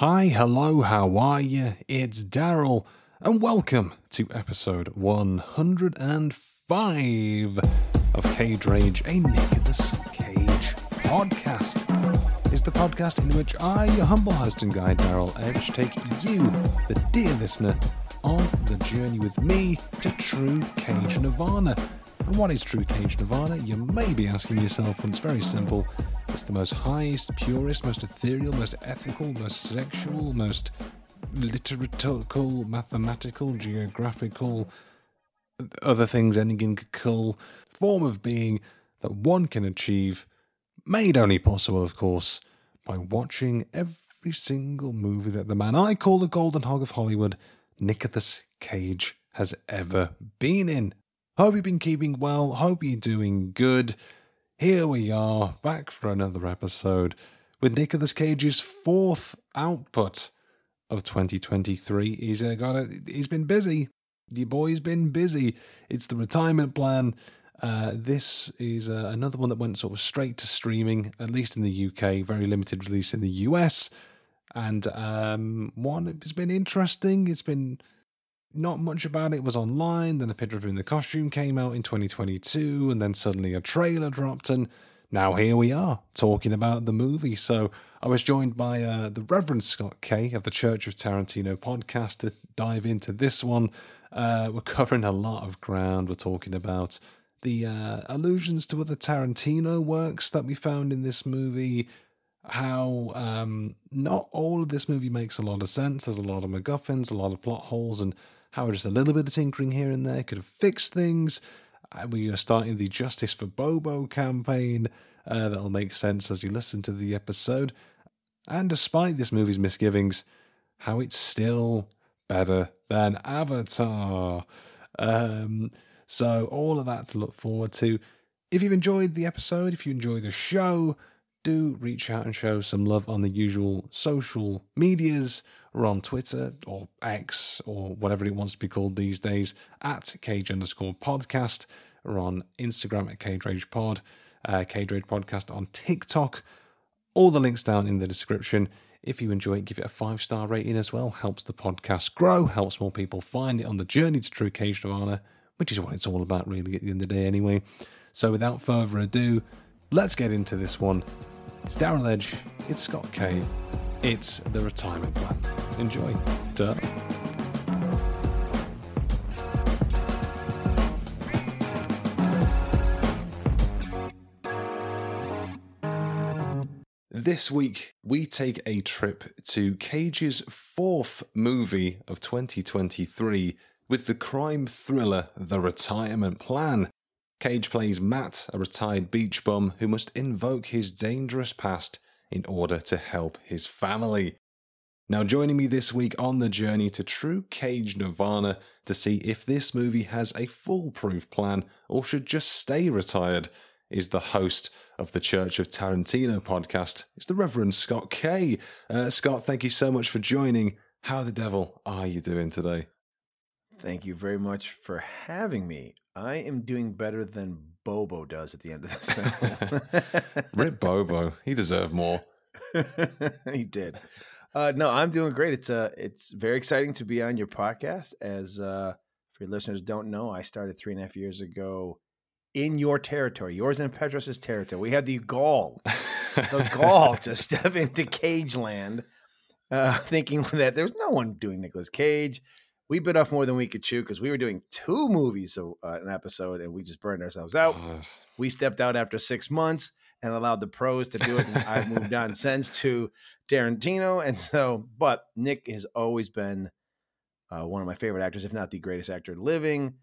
Hi, hello, how are you? It's Darryl, and welcome to episode 105 of Cage Rage, a Nicolas Cage podcast. Is the podcast in which I, your humble host and guide, Darryl Edge, take you, the dear listener, on the journey with me to true Cage Nirvana. And what is true Cage Nirvana? You may be asking yourself, and it's very simple. It's the most highest, purest, most ethereal, most ethical, most sexual, most literatical, mathematical, geographical, other things ending in form of being that one can achieve, made only possible, of course, by watching every single movie that the man I call the Golden Hog of Hollywood, Nicolas Cage, has ever been in. Hope you've been keeping well. Hope you're doing good. Here we are, back for another episode with Nicolas Cage's fourth output of 2023. He's uh, got a, he's been busy. Your boy's been busy. It's the retirement plan. Uh, this is uh, another one that went sort of straight to streaming, at least in the UK. Very limited release in the US, and um, one it's been interesting. It's been not much about it was online. Then a picture of him in the costume came out in 2022, and then suddenly a trailer dropped, and now here we are talking about the movie. So I was joined by uh, the Reverend Scott Kay of the Church of Tarantino podcast to dive into this one. Uh, we're covering a lot of ground. We're talking about the uh, allusions to other Tarantino works that we found in this movie how um, not all of this movie makes a lot of sense. There's a lot of MacGuffins, a lot of plot holes, and how just a little bit of tinkering here and there could have fixed things. Uh, we are starting the Justice for Bobo campaign. Uh, that'll make sense as you listen to the episode. And despite this movie's misgivings, how it's still better than Avatar. Um, so, all of that to look forward to. If you've enjoyed the episode, if you enjoy the show, do reach out and show some love on the usual social medias or on Twitter or X or whatever it wants to be called these days at cage underscore podcast or on Instagram at cage rage pod, uh, cage rage podcast on TikTok. All the links down in the description. If you enjoy it, give it a five star rating as well. Helps the podcast grow, helps more people find it on the journey to true cage nirvana, which is what it's all about, really, at the end of the day, anyway. So, without further ado, let's get into this one. It's Darryl Edge, it's Scott Kay, it's the retirement plan. Enjoy. Duh. This week, we take a trip to Cage's fourth movie of 2023 with the crime thriller The Retirement Plan. Cage plays Matt, a retired beach bum who must invoke his dangerous past in order to help his family. Now, joining me this week on the journey to true Cage Nirvana to see if this movie has a foolproof plan or should just stay retired is the host of the Church of Tarantino podcast. It's the Reverend Scott Kay. Uh, Scott, thank you so much for joining. How the devil are you doing today? Thank you very much for having me. I am doing better than Bobo does at the end of this. Rip Bobo. He deserved more. he did. Uh, no, I'm doing great. It's uh, it's very exciting to be on your podcast. As uh, for your listeners don't know, I started three and a half years ago in your territory, yours and Petros's territory. We had the gall, the gall to step into Cage Land, uh, thinking that there's no one doing Nicolas Cage. We bit off more than we could chew because we were doing two movies a, uh, an episode, and we just burned ourselves out. We stepped out after six months and allowed the pros to do it. And I've moved on since to Tarantino, and so. But Nick has always been uh, one of my favorite actors, if not the greatest actor living.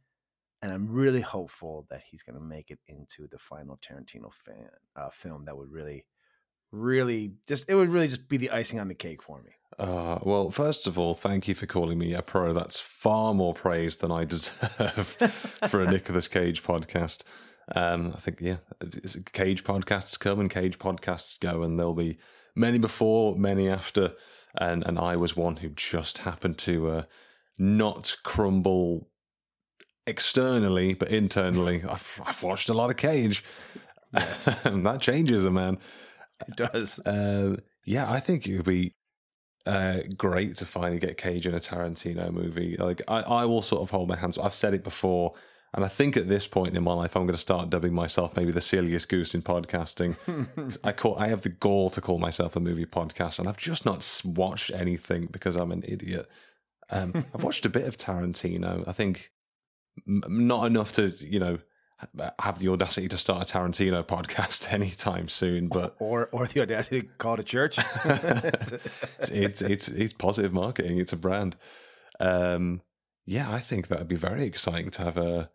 and I'm really hopeful that he's going to make it into the final Tarantino fan uh, film. That would really, really just it would really just be the icing on the cake for me. Uh, well, first of all, thank you for calling me a pro. That's far more praise than I deserve for a Nicolas Cage podcast. Um, I think, yeah, Cage podcasts come and Cage podcasts go, and there'll be many before, many after. And, and I was one who just happened to uh, not crumble externally, but internally. I've, I've watched a lot of Cage. Yes. that changes a man. It does. Uh, yeah, I think it would be uh, great to finally get Cage in a Tarantino movie. Like I, I will sort of hold my hands. I've said it before, and I think at this point in my life, I'm going to start dubbing myself maybe the silliest goose in podcasting. I call I have the gall to call myself a movie podcast, and I've just not watched anything because I'm an idiot. Um, I've watched a bit of Tarantino. I think m- not enough to you know have the audacity to start a Tarantino podcast anytime soon, but or or the audacity to call it a church. it's it's it's positive marketing. It's a brand. Um, yeah, I think that would be very exciting to have a,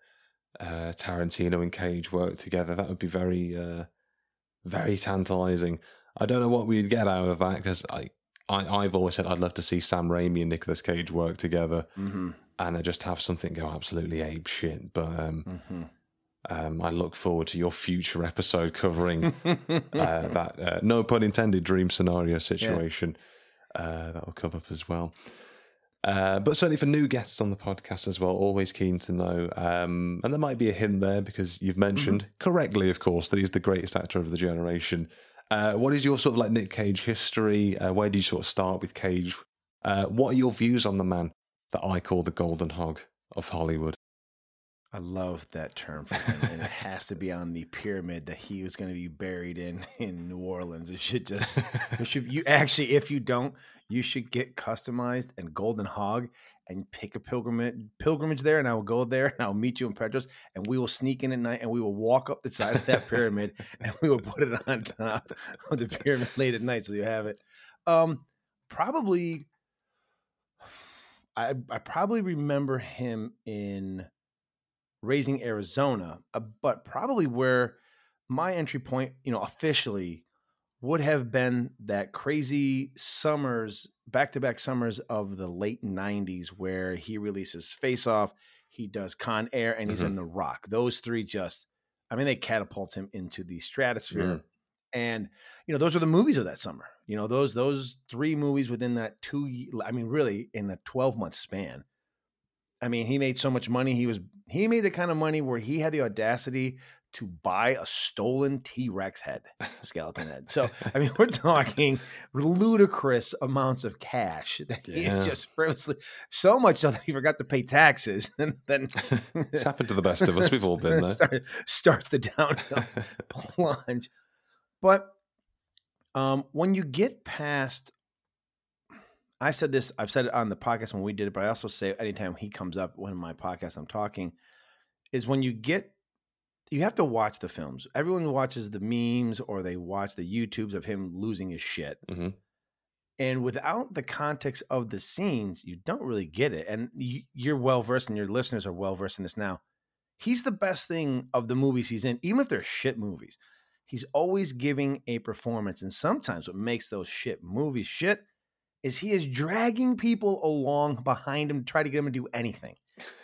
a Tarantino and Cage work together. That would be very uh, very tantalizing. I don't know what we'd get out of that because I, I I've always said I'd love to see Sam Raimi and Nicolas Cage work together, mm-hmm. and I just have something go absolutely ape shit. But um, Mm-hmm. Um, I look forward to your future episode covering uh, that, uh, no pun intended, dream scenario situation. Uh, that will come up as well. Uh, but certainly for new guests on the podcast as well, always keen to know. Um, and there might be a hint there because you've mentioned correctly, of course, that he's the greatest actor of the generation. Uh, what is your sort of like Nick Cage history? Uh, where do you sort of start with Cage? Uh, what are your views on the man that I call the golden hog of Hollywood? I love that term for him, and it has to be on the pyramid that he was going to be buried in in New Orleans. It should just, it should you actually, if you don't, you should get customized and golden hog and pick a pilgrimage pilgrimage there, and I will go there and I'll meet you in Petros, and we will sneak in at night and we will walk up the side of that pyramid and we will put it on top of the pyramid late at night so you have it. Um, probably, I I probably remember him in raising Arizona, uh, but probably where my entry point, you know, officially would have been that crazy summers, back to back summers of the late 90s, where he releases Face Off, he does Con Air, and he's Mhm. in The Rock. Those three just, I mean, they catapult him into the stratosphere. And you know, those are the movies of that summer. You know, those those three movies within that two. I mean, really, in a twelve month span. I mean, he made so much money. He was he made the kind of money where he had the audacity to buy a stolen T Rex head, skeleton head. So I mean, we're talking ludicrous amounts of cash that he is just frivolously so much so that he forgot to pay taxes, and then It's happened to the best of us. We've all been there. Start, starts the downhill plunge. But um, when you get past, I said this, I've said it on the podcast when we did it, but I also say anytime he comes up when my podcast I'm talking, is when you get, you have to watch the films. Everyone watches the memes or they watch the YouTubes of him losing his shit. Mhm. And without the context of the scenes, you don't really get it. And you're well versed, and your listeners are well versed in this now. He's the best thing of the movies he's in, even if they're shit movies. He's always giving a performance. And sometimes what makes those shit movies shit is he is dragging people along behind him to try to get him to do anything.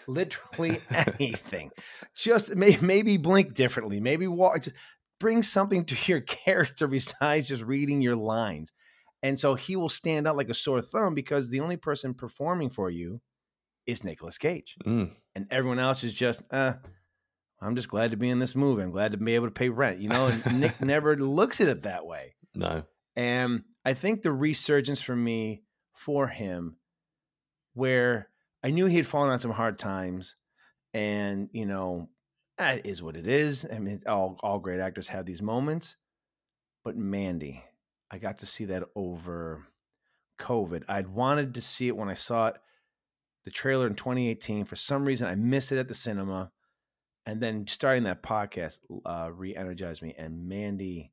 Literally anything. Just may, maybe blink differently, maybe walk, just bring something to your character besides just reading your lines. And so he will stand out like a sore thumb because the only person performing for you is Nicolas Cage. Mm. And everyone else is just, uh, I'm just glad to be in this movie. I'm glad to be able to pay rent. You know, and Nick never looks at it that way. No. And I think the resurgence for me for him, where I knew he had fallen on some hard times, and you know, that is what it is. I mean, all all great actors have these moments. But Mandy, I got to see that over COVID. I'd wanted to see it when I saw it, the trailer in 2018. For some reason, I missed it at the cinema. And then starting that podcast uh, re-energized me. And Mandy,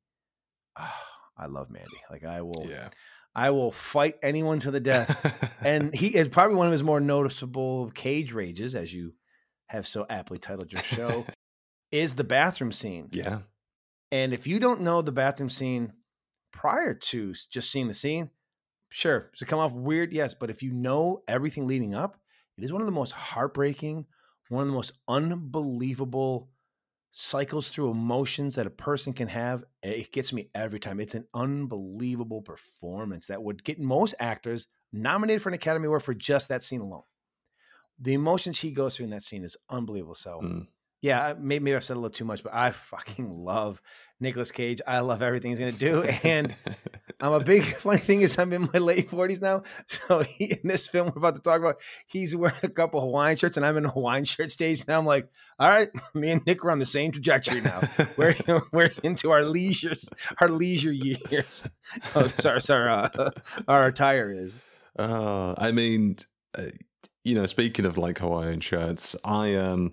ah, I love Mandy. Like I will, Yeah. I will fight anyone to the death. and he is probably one of his more noticeable cage rages, as you have so aptly titled your show, is the bathroom scene. Yeah. And if you don't know the bathroom scene prior to just seeing the scene, sure, does it come off weird? Yes. But if you know everything leading up, it is one of the most heartbreaking, one of the most unbelievable cycles through emotions that a person can have. It gets me every time. It's an unbelievable performance that would get most actors nominated for an Academy Award for just that scene alone. The emotions he goes through in that scene is unbelievable. So, Mm. Yeah, maybe, maybe I've said a little too much, but I fucking love Nicolas Cage. I love everything he's going to do. And I'm a big funny thing is I'm in my late 40s now. So he, in this film we're about to talk about, he's wearing a couple Hawaiian shirts and I'm in a Hawaiian shirt stage. And I'm like, all right, me and Nick are on the same trajectory now. we're we're into our leisure our leisure years. Oh, sorry, sorry, uh, our attire is. Uh, I mean, uh, you know, speaking of like Hawaiian shirts, I um,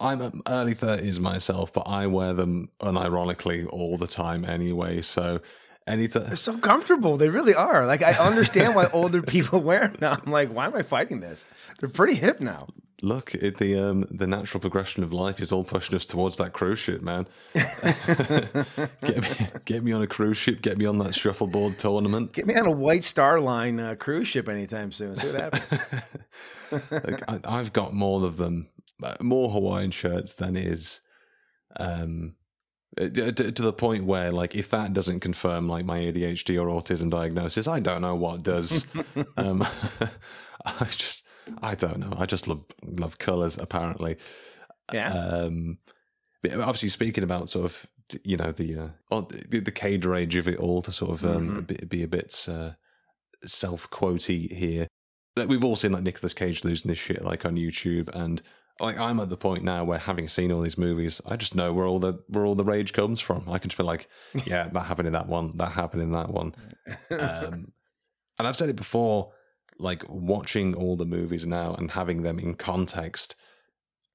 I'm early thirties myself, but I wear them unironically all the time anyway. So anytime, They're so comfortable. They really are. Like I understand why older people wear them now. I'm like, why am I fighting this? They're pretty hip now. look, it, the um, the natural progression of life is all pushing us towards that cruise ship, man. get me, get me on a cruise ship. Get me on that shuffleboard tournament. Get me on a White Star Line uh, cruise ship anytime soon. See what happens. like, I, I've got more of them, more Hawaiian shirts than is, um, uh, to, to the point where, like, if that doesn't confirm like my ADHD or autism diagnosis, I don't know what does. um, I just, I don't know. I just love love colors. Apparently, yeah. um, obviously, speaking about sort of you know the uh, the, the cage rage of it all to sort of um, be, be a bit uh, self quotey here. We've all seen like Nicolas Cage losing this shit like on YouTube, and like I'm at the point now where having seen all these movies, I just know where all the where all the rage comes from. I can just be like, yeah, that happened in that one, that happened in that one. Um, and I've said it before, like watching all the movies now and having them in context,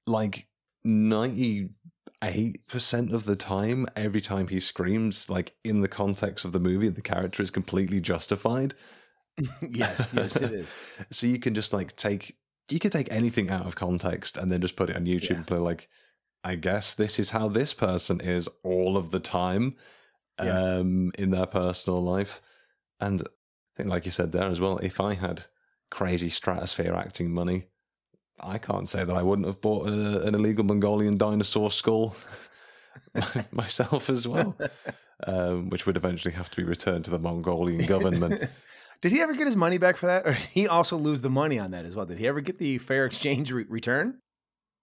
like 98% of the time, every time he screams, like in the context of the movie, the character is completely justified. yes, yes, it is. So you can just like take, you could take anything out of context and then just put it on YouTube Yeah. and play like, I guess this is how this person is all of the time Yeah. um, in their personal life. And I think, like you said there as well, if I had crazy stratosphere acting money, I can't say that I wouldn't have bought a, an illegal Mongolian dinosaur skull myself as well, um, which would eventually have to be returned to the Mongolian government. Did he ever get his money back for that, or did he also lose the money on that as well? Did he ever get the fair exchange re- return?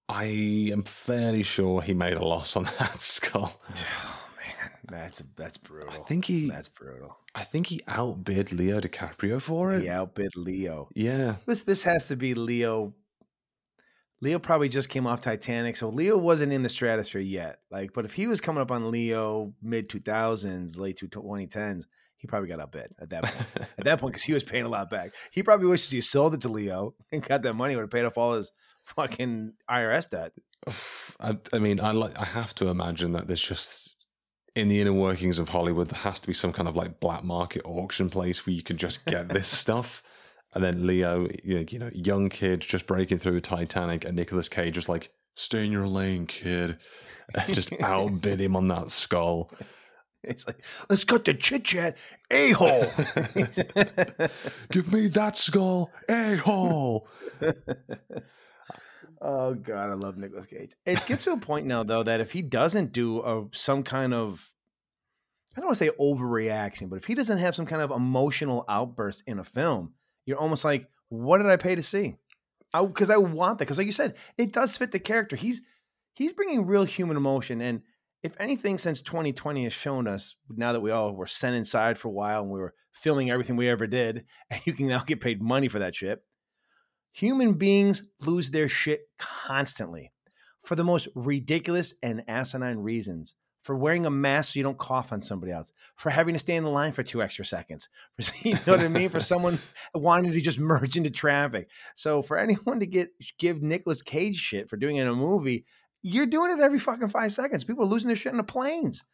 I am fairly sure he made a loss on that skull. Oh man, that's that's brutal. I think he, that's brutal. I think he outbid Leo DiCaprio for it. He outbid Leo. Yeah. This this has to be Leo. Leo probably just came off Titanic, so Leo wasn't in the stratosphere yet. Like, but if he was coming up on Leo mid two thousands, late two twenty tens, he probably got outbid at that point. at that point, because he was paying a lot back. He probably wishes he sold it to Leo and got that money. Would have paid off all his fucking IRS debt. I, I mean, I like. I have to imagine that there's just in the inner workings of Hollywood, there has to be some kind of like black market auction place where you can just get this stuff. And then Leo, you know, young kid just breaking through Titanic, and Nicolas Cage just like, "Stay in your lane, kid," and just outbid him on that skull. It's like, let's cut the chit chat, a hole. Give me that skull, a hole. oh god, I love Nicolas Cage. It gets to a point now though that if he doesn't do a, some kind of I don't want to say overreaction, but if he doesn't have some kind of emotional outburst in a film, you're almost like, what did I pay to see? Because I, want that. Because like you said, it does fit the character. He's he's bringing real human emotion, and if anything, since 2020 has shown us, now that we all were sent inside for a while and we were filming everything we ever did, and you can now get paid money for that shit. Human beings lose their shit constantly for the most ridiculous and asinine reasons. For wearing a mask so you don't cough on somebody else. For having to stay in the line for two extra seconds. For you know what I mean? For someone wanting to just merge into traffic. So for anyone to get give Nicolas Cage shit for doing it in a movie, You're doing it every fucking five seconds. People are losing their shit in the planes.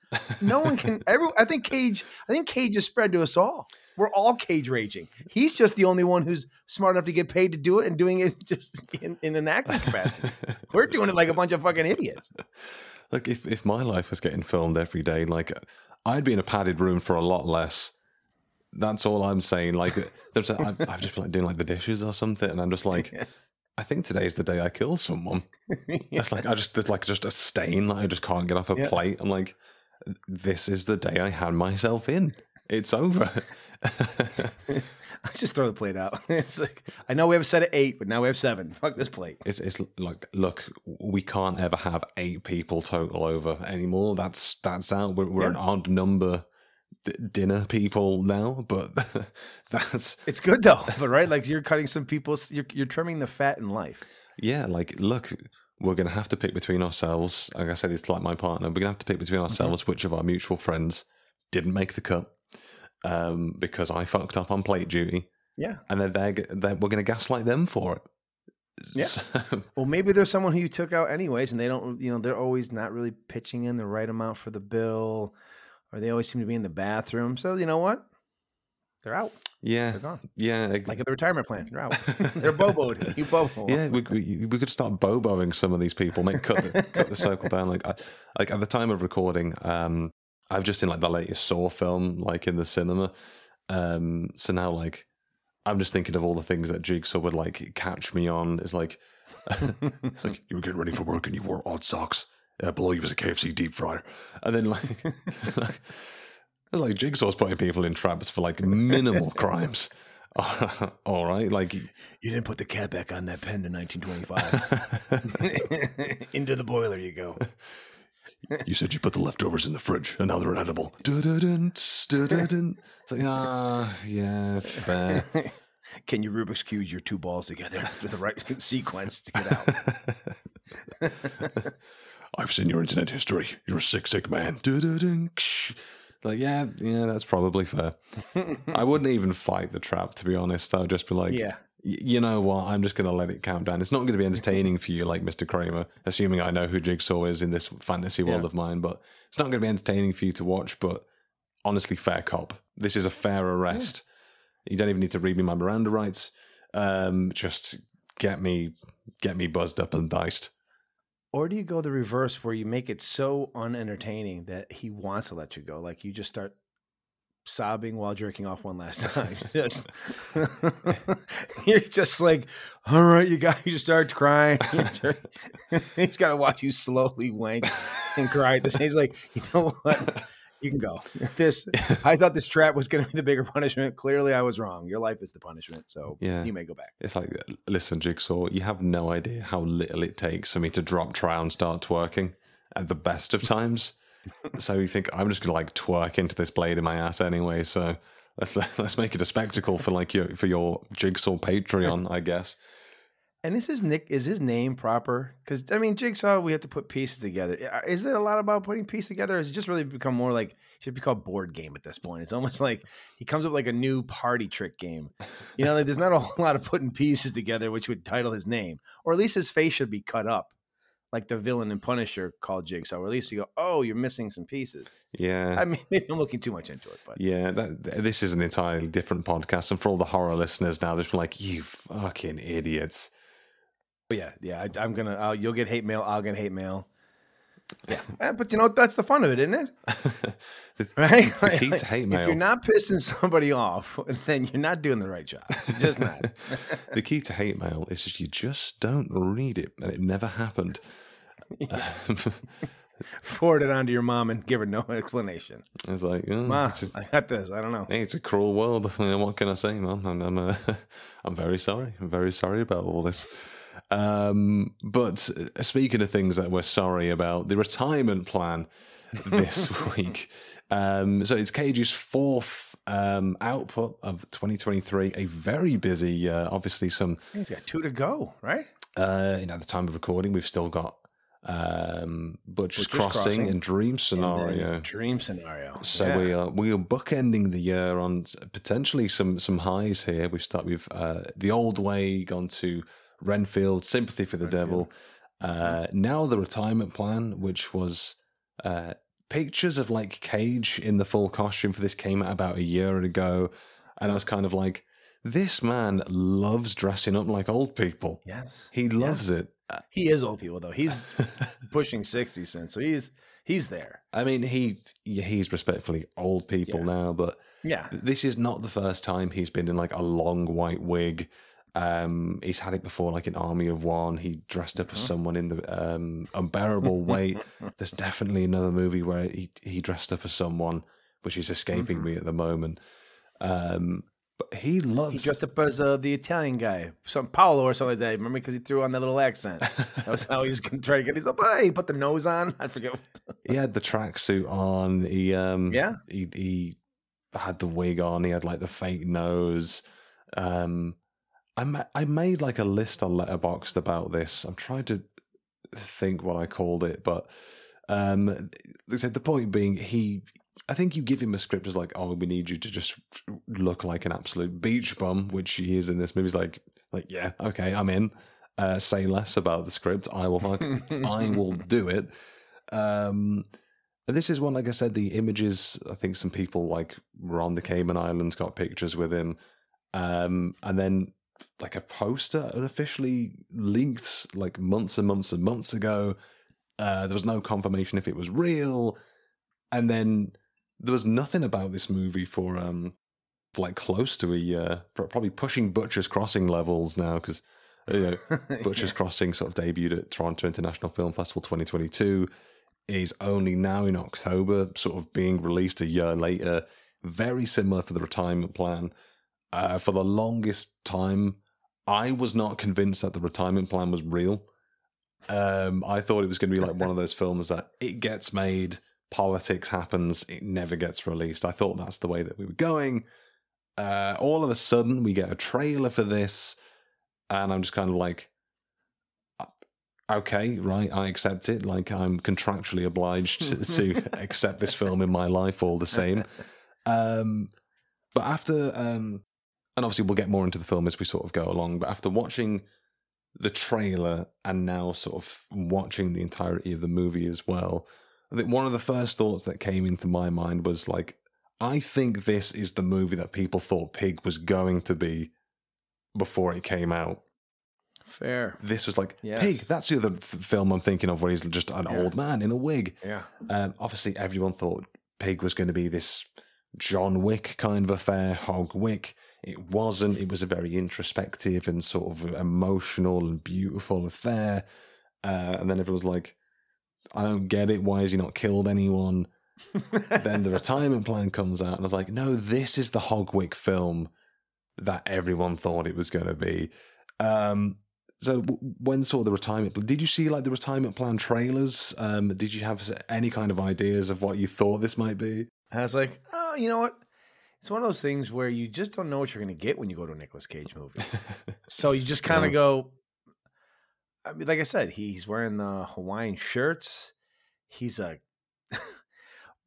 No one can. Every I think Cage. I think Cage is spread to us all. We're all cage raging. He's just the only one who's smart enough to get paid to do it and doing it just in, in an acting capacity. We're doing it like a bunch of fucking idiots. Like if, if my life was getting filmed every day, like I'd be in a padded room for a lot less. That's all I'm saying. Like there's, a, I've, I've just been like doing like the dishes or something, and I'm just like, I think today's the day I kill someone. It's like I just there's like just a stain. Like I just can't get off a Yeah. plate. I'm like, this is the day I had myself in. It's over. I just throw the plate out. It's like I know we have a set of eight, but now we have seven. Fuck this plate. It's it's like look, we can't ever have eight people total over anymore. That's that's out. We're, we're an odd number d- dinner people now, but that's It's good though, but right, like you're cutting some people's. You're you're trimming the fat in life. yeah. Like look, we're gonna have to pick between ourselves. Like I said, it's like my partner. We're gonna have to pick between ourselves which of our mutual friends didn't make the cut um, because I fucked up on plate duty, Yeah. and then they're, they're we're gonna gaslight them for it. Yeah. So- Well, maybe there's someone who you took out anyways, and they don't. You know, they're always not really pitching in the right amount for the bill, or they always seem to be in the bathroom. So you know what? They're out. yeah, They're gone. yeah. ex- Like at the retirement plan, they're out. they're boboed. You bobo. Yeah, we, we, we could start boboing some of these people, make cut the, cut the circle down. Like, I, like at the time of recording, um, I've just seen like the latest Saw film, like in the cinema. Um, so now, like, I'm just thinking of all the things that Jigsaw would like catch me on. Is like, it's like you were getting ready for work and you wore odd socks. Uh, below you was a KFC deep fryer, and then like, like it's like Jigsaw's putting people in traps for like minimal crimes. all right, like You didn't put the cat back on that pen in 1925. Into the boiler you go. You said you put the leftovers in the fridge, and now they're edible. Dun-dun-dun, dun-dun-dun. It's like, ah, yeah, fair. Can you Rubik's cube your two balls together for the right sequence to get out? I've seen your internet history. You're a sick, sick man. Like, yeah, yeah, that's probably fair. I wouldn't even fight the trap, to be honest. I would just be like, Yeah. you know what? I'm just going to let it count down. It's not going to be entertaining for you, like Mr. Kramer, assuming I know who Jigsaw is in this fantasy world Yeah. of mine, but it's not going to be entertaining for you to watch. But honestly, fair cop. This is a fair arrest. You don't even need to read me my Miranda rights. Um, just get me, get me buzzed up and diced. Or do you go the reverse where you make it so unentertaining that he wants to let you go? Like you just start sobbing while jerking off one last time. just you're just like, all right, you got you start crying. He's got to watch you slowly wank and cry at the same. He's like, you know what? You can go. This I thought this trap was going to be the bigger punishment. Clearly, I was wrong. Your life is the punishment, so Yeah. you may go back. It's like, uh, listen, Jigsaw, you have no idea how little it takes for me to drop trow and start twerking at the best of times. so you think I'm just gonna like twerk into this blade in my ass anyway? So let's let's make it a spectacle for like your for your Jigsaw Patreon, I guess. And this is Nick. Is his name proper? Because I mean, Jigsaw. We have to put pieces together. Is it a lot about putting pieces together? Or has it just really become more like it should be called board game at this point? It's almost like he comes up with like a new party trick game. You know, like there's not a whole lot of putting pieces together, which would title his name, or at least his face should be cut up, like the villain in Punisher called Jigsaw. Or at least you go, oh, you're missing some pieces. Yeah. I mean, maybe I'm looking too much into it, but yeah, that, this is an entirely different podcast, and for all the horror listeners now, they're just like, "You fucking idiots!" But yeah, yeah, I, I'm gonna. Uh, you'll get hate mail. I'll get hate mail. Yeah, Uh, but you know that's the fun of it, isn't it? Right? The key to hate mail. If you're not pissing somebody off, then you're not doing the right job. You're just not. the key to hate mail is just you just don't read it, and it never happened. Forward it on to your mom and give her no explanation. It's like, oh, Ma, it's just- I got this. I don't know. Hey, it's a cruel world. I mean, what can I say, man? I'm, I'm, uh, I'm very sorry. I'm very sorry about all this. Um, but uh, speaking of things that we're sorry about, the retirement plan this week. Um, so it's Cage's fourth um, output of 2023. A very busy, uh, obviously, some He's got two to go, right? uh, you know, at the time of recording, we've still got um, Butcher's, Butcher's Crossing, Crossing. and Dream And Scenario. Dream scenario. So Yeah. we are we are bookending the year on potentially some some highs here. We've started with uh, the old way, gone to Renfield, Sympathy for the Devil, Uh, now the retirement plan, which was uh, pictures of like Cage in the full costume for this came out about a year ago, and I was kind of like, this man loves dressing up like old people. Yes. He loves it. He is old people though. He's pushing 60 since. So he's he's there. I mean, he he's respectfully old people Yeah. now, but Yeah. this is not the first time he's been in like a long white wig. Um, he's had it before, like in Army of One. He dressed up as someone in the um, unbearable weight. There's definitely another movie where he he dressed up as someone, which is escaping me at the moment. Um, but he loves. He dressed up as uh, the Italian guy, some Paolo or something like that. Remember, because he threw on that little accent. That was how he was going to try to get. He's like, hey, he put the nose on. I forget. He had the tracksuit on. He um, Yeah. He he had the wig on. He had like the fake nose. Um, I ma- I made like a list on Letterboxd about this. I'm trying to think what I called it, but um, they said the point being he. I think you give him a script as like, oh, we need you to just look like an absolute beach bum, which he is in this movie. He's like, like, yeah, okay, I'm in. Uh, say less about the script. I will, I will do it. Um, and this is one, like I said, the images. I think some people like were on the Cayman Islands, got pictures with him, um, and then like a poster unofficially leaked like months and months and months ago. Uh, there was no confirmation if it was real, and then there was nothing about this movie for um for like close to a year, probably pushing Butcher's Crossing levels now because you know, Butcher's Crossing sort of debuted at Toronto International Film Festival 2022 is only now in October, sort of being released a year later. Very similar for the retirement plan. Uh, for the longest time, I was not convinced that the retirement plan was real. Um, I thought it was going to be like one of those films that it gets made, politics happens, it never gets released. I thought that's the way that we were going. Uh, all of a sudden, we get a trailer for this, and I'm just kind of like, uh, okay, right, I accept it. Like I'm contractually obliged to, to accept this film in my life all the same. Um, but after, um, and obviously we'll get more into the film as we sort of go along. But after watching the trailer and now sort of watching the entirety of the movie as well, I think one of the first thoughts that came into my mind was like, I think this is the movie that people thought Pig was going to be before it came out. Fair. This was like Yes. Pig. That's the other f- film I'm thinking of where he's just an Yeah. old man in a wig. Yeah. Um, obviously, everyone thought Pig was going to be this John Wick kind of affair, Hog Wick. It wasn't. It was a very introspective and sort of emotional and beautiful affair. Uh, and then everyone was like, I don't get it. Why has he not killed anyone? then the retirement plan comes out, and I was like, no, this is the Hogwick film that everyone thought it was going to be. Um, so when sort of the retirement, did you see like the retirement plan trailers? Um, did you have any kind of ideas of what you thought this might be? I was like, oh, you know what? It's one of those things where you just don't know what you're going to get when you go to a Nicolas Cage movie. so you just kind of Yeah. go. I mean, like I said, he's wearing the Hawaiian shirts. He's a.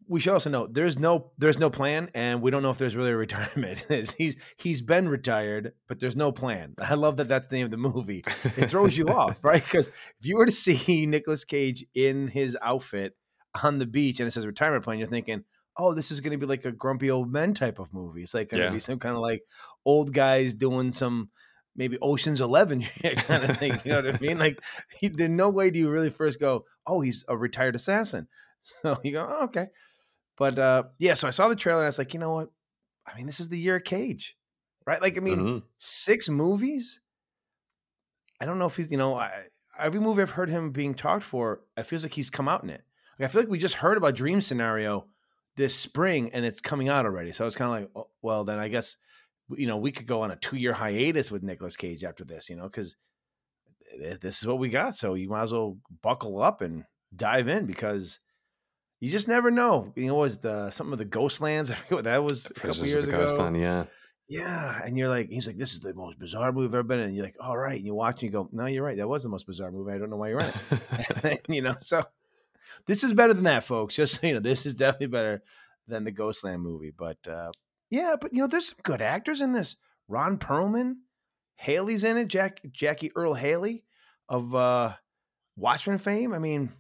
we should also note there's no there's no plan, and we don't know if there's really a retirement. he's he's been retired, but there's no plan. I love that that's the name of the movie. It throws you off, right? Because if you were to see Nicolas Cage in his outfit on the beach and it says retirement plan, you're thinking, oh, this is going to be like a grumpy old men type of movie. It's like going to Yeah. be some kind of like old guys doing some maybe Ocean's Eleven kind of thing. You know what I mean? Like, there's no way do you really first go, oh, he's a retired assassin. So you go, oh, okay. But uh, yeah, so I saw the trailer and I was like, you know what? I mean, this is the year of Cage, right? Like, I mean, Mhm. six movies. I don't know if he's, you know, I, every movie I've heard him being talked for, it feels like he's come out in it. Like, I feel like we just heard about Dream Scenario this spring and it's coming out already. So it's kind of like, oh, well, then I guess, you know, we could go on a two year hiatus with Nicolas Cage after this, you know, because eh, this is what we got. So you might as well buckle up and dive in because you just never know. You know, was the something of the Ghostlands? I forget what that was a couple years ago. Ghostland, yeah. Yeah, and you're like, he's like, this is the most bizarre movie I've ever been in. And you're like, all right, and you watch and you go, no, you're right, that was the most bizarre movie. I don't know why you're in it. you know, so this is better than that, folks. Just so you know, this is definitely better than the Ghostland movie. But uh, yeah, but you know, there's some good actors in this. Ron Perlman, Haley's in it. Jack Jackie Earle Haley of uh, Watchmen fame. I mean,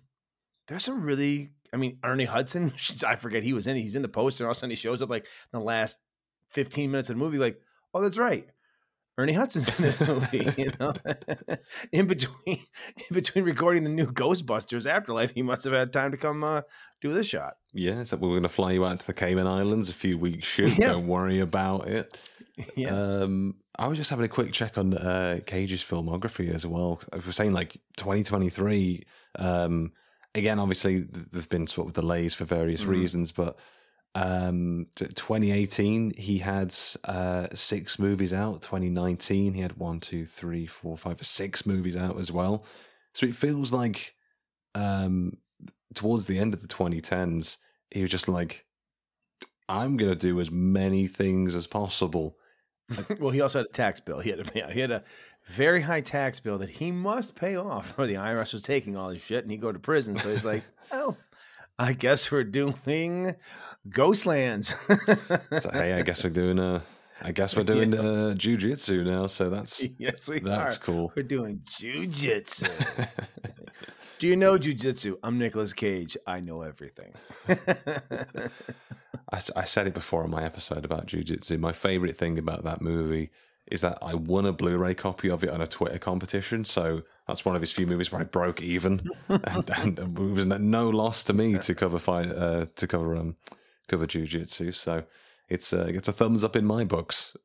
there's some really. I mean, Ernie Hudson. I forget he was in. it. He's in the poster. And all of a sudden, he shows up like in the last 15 minutes of the movie. Like, oh, that's right. Ernie Hudson's in this movie, you know. in between, in between recording the new Ghostbusters Afterlife, he must have had time to come uh, do this shot. Yeah, so we're going to fly you out to the Cayman Islands a few weeks shoot. Yeah. Don't worry about it. Yeah, Um, I was just having a quick check on uh, Cage's filmography as well. I was saying like 2023. Um, again, obviously, there's been sort of delays for various Mhm. reasons, but um, t- 2018 he had uh, six movies out. 2019 he had one, two, three, four, five, six movies out as well. So it feels like um, towards the end of the 2010s, he was just like, "I'm gonna do as many things as possible." well, he also had a tax bill. He had a, yeah, he had a very high tax bill that he must pay off, or the IRS was taking all his shit, and he go to prison. So he's like, "Well, I guess we're doing Ghostlands." So hey, I guess we're doing uh I guess we're doing uh jujitsu now, so that's yes, we that's are. cool. We're doing jujitsu. Do you know jujitsu? I'm Nicolas Cage. I know everything. I said it before on my episode about jujitsu. My favorite thing about that movie is that I won a Blu-ray copy of it on a Twitter competition. So that's one of his few movies where I broke even, and, and it was no loss to me to cover fight uh, to cover um cover jujitsu. So it's uh, it's a thumbs up in my books.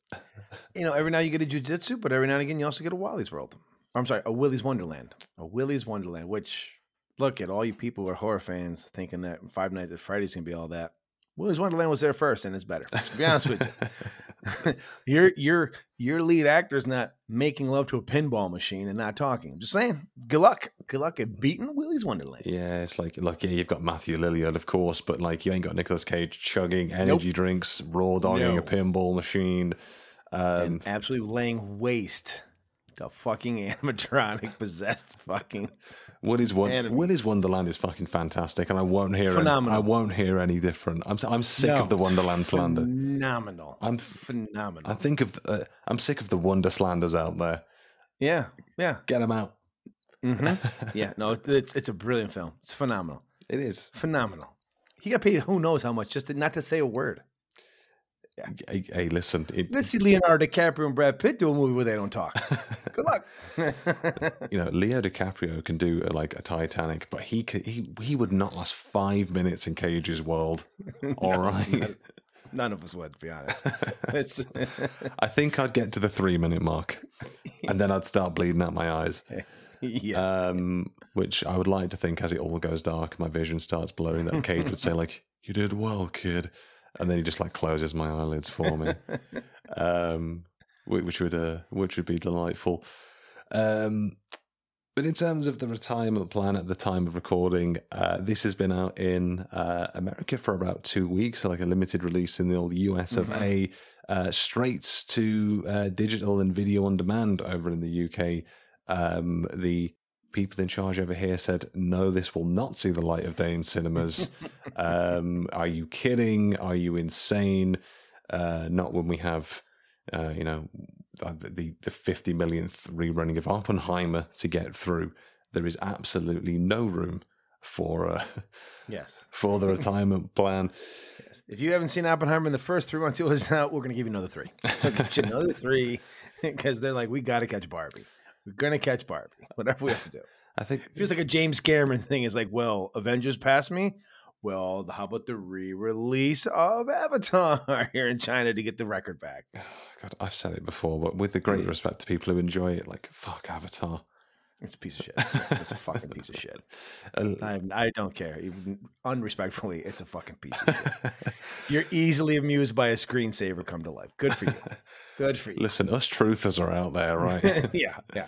you know, every now you get a jujitsu, but every now and again you also get a Wally's World. I'm sorry, a Willy's Wonderland. A Willy's Wonderland, which look at all you people who are horror fans thinking that Five Nights at Freddy's gonna be all that. Willy's Wonderland was there first, and it's better. To be honest with you, your your your lead actor's not making love to a pinball machine and not talking. I'm just saying, good luck, good luck at beating Willy's Wonderland. Yeah, it's like like yeah, you've got Matthew Lillard, of course, but like you ain't got Nicolas Cage chugging energy drinks, raw dogging No. a pinball machine. Um, and absolutely laying waste to fucking animatronic possessed fucking What is And- Willy's Wonderland is fucking fantastic, and I won't hear any, Phenomenal. I won't hear any different. I'm I'm sick No, of the Wonderland slander. Phenomenal. I'm phenomenal. I think of uh, I'm sick of the Wonder slanders out there. yeah, yeah, Get them out. hmm yeah. No, it's it's a brilliant film. It's phenomenal, It is. phenomenal. He got paid who knows how much just to, not to say a word. Hey, hey, listen, it, Let's see Leonardo DiCaprio and Brad Pitt do a movie where they don't talk. Good luck. you know, Leo DiCaprio can do uh, like a Titanic, but he could, he he would not last five minutes in Cage's world. All right. None of us would, to be honest. I think I'd get to the three minute mark, and then I'd start bleeding out my eyes. yeah. Um, which I would like to think, as it all goes dark, my vision starts blurring. That Cage would say, like, "You did well, kid," and then he just like closes my eyelids for me, um, which would uh, which would be delightful. Um, but in terms of the retirement plan at the time of recording, uh, this has been out in uh, America for about two weeks, so like a limited release in the old US of A, uh, straight to uh, digital and video on demand over in the UK. Um, the people in charge over here said, no, this will not see the light of day in cinemas. um, are you kidding? Are you insane? Uh, not when we have, uh, you know, the, the, the 50 millionth rerunning of Oppenheimer to get through. There is absolutely no room for uh, yes. for the retirement plan. Yes. If you haven't seen Oppenheimer in the first three months it was out, we're going to give you another three. We'll give you another three because they're like, we got to catch Barbie. We're to catch Barbie, whatever we have to do. I think It feels like a James Cameron thing. Is like, well, Avengers passed me. Well, how about the re-release of Avatar here in China to get the record back? God, I've said it before, but with the great hmm. respect to people who enjoy it, like fuck Avatar. It's a piece of shit. It's a fucking piece of shit. I, I don't care. Even unrespectfully, it's a fucking piece of shit. You're easily amused by a screensaver come to life. Good for you. Good for you. Listen, us truthers are out there, right? yeah, yeah.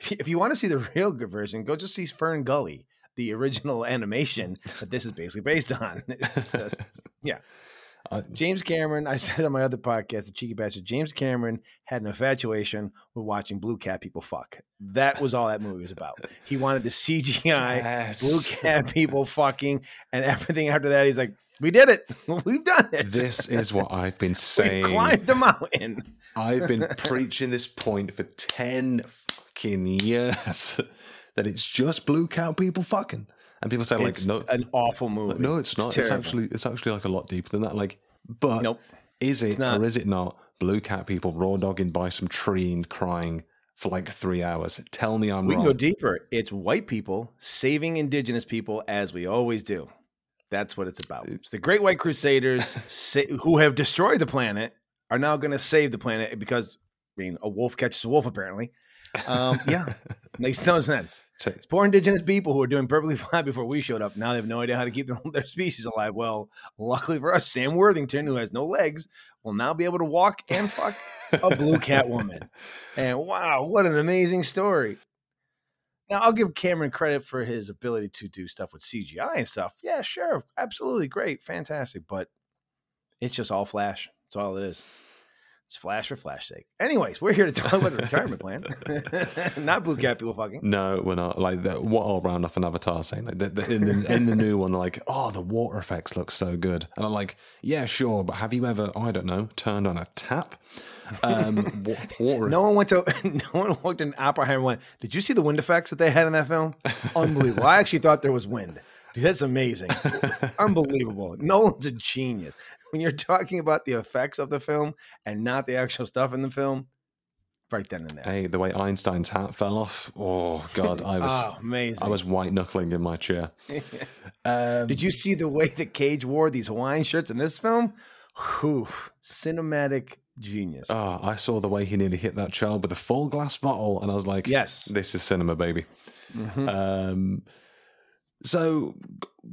If you- want to see the real good version, go just see Fern Gully, the original animation that this is basically based on. Just- yeah. I- James Cameron, I said on my other podcast, the cheeky bastard, James Cameron had an infatuation with watching blue cat people fuck. That was all that movie was about. He wanted to CGI Yes. blue cat people fucking, and everything after that, he's like, we did it. We've done it. This is what I've been we saying. climbed the mountain. I've been preaching this point for 10 fucking years that it's just blue cow people fucking, and people say like, it's no, an awful movie. no, it's not. It's, terrible. actually it's actually like a lot deeper than that. Like, but Nope. is it or is it not? Blue cat people raw dogging by some tree and crying for like three hours. Tell me I'm We wrong. can go deeper. It's white people saving indigenous people as we always do. That's what it's about. It's the Great White Crusaders sa- who have destroyed the planet are now going to save the planet because, I mean, a wolf catches a wolf apparently. Um, yeah, makes no sense. It's poor indigenous people who were doing perfectly fine before we showed up. Now they have no idea how to keep their, their species alive. Well, luckily for us, Sam Worthington, who has no legs, will now be able to walk and fuck a blue cat woman. And wow, what an amazing story. Now, I'll give Cameron credit for his ability to do stuff with CGI and stuff. Yeah, sure. Absolutely great. Fantastic. But it's just all flash. That's all it is. It's flash for flash sake. Anyways, we're here to talk about the retirement plan, not blue cat people fucking. No, we're not. Like the, what I'll round off an Avatar saying like the, the, in the in the new one, like, oh, the water effects look so good, and I'm like, yeah, sure, but have you ever, I don't know, turned on a tap? Um, water. No one went to no one walked in Oppenheimer and went, Did you see the wind effects that they had in that film? Unbelievable. I actually thought there was wind. That's amazing. Unbelievable. Nolan's a genius. When you're talking about the effects of the film and not the actual stuff in the film, right then and there. Hey, the way Einstein's hat fell off. Oh God, I was Oh, amazing. I was white knuckling in my chair. Um, Did you see the way that Cage wore these Hawaiian shirts in this film? Whew, cinematic genius. Oh, I saw the way he nearly hit that child with a full glass bottle, and I was like, Yes. this is cinema, baby." Um, so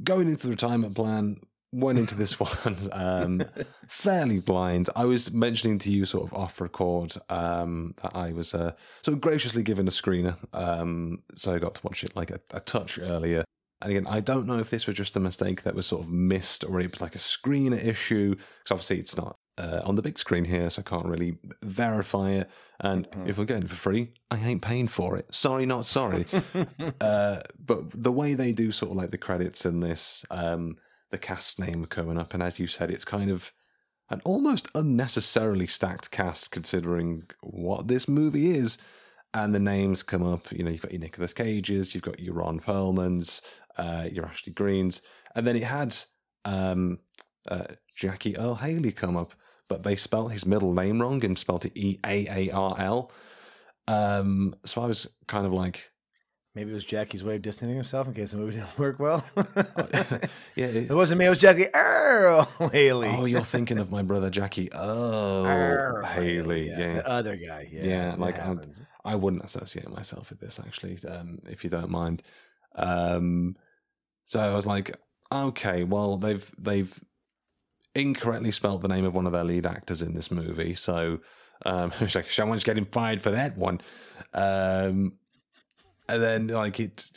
going into the retirement plan, went into this one um, fairly blind. I was mentioning to you sort of off record um, that I was uh, sort of graciously given a screener, um, so I got to watch it like a, a touch earlier. And again, I don't know if this was just a mistake that was sort of missed or it was like a screener issue, because obviously it's not uh, on the big screen here, so I can't really verify it. And if we're getting it for free, I ain't paying for it. Sorry, not sorry. uh, but the way they do sort of like the credits in this, um, the cast name coming up, and as you said, it's kind of an almost unnecessarily stacked cast considering what this movie is. And the names come up, you know, you've got your Nicolas Cages, you've got your Ron Perlmans, uh, your Ashley Greenes, and then it had um, uh, Jackie Earle Haley come up, but they spelt his middle name wrong and spelt it E A A R L. Um, so I was kind of like, Maybe it was Jackie's way of distancing himself in case the movie didn't work well. yeah, it- It wasn't me. It was Jackie Earl Haley. oh, you're thinking of my brother Jackie. Oh, Earl Haley, yeah. the other guy. Yeah, Yeah, like, I'm- I wouldn't associate myself with this actually, um, if you don't mind. Um, so I was like, okay, well they've they've incorrectly spelt the name of one of their lead actors in this movie, so um, it's like someone's getting fired for that one. Um, and then like it,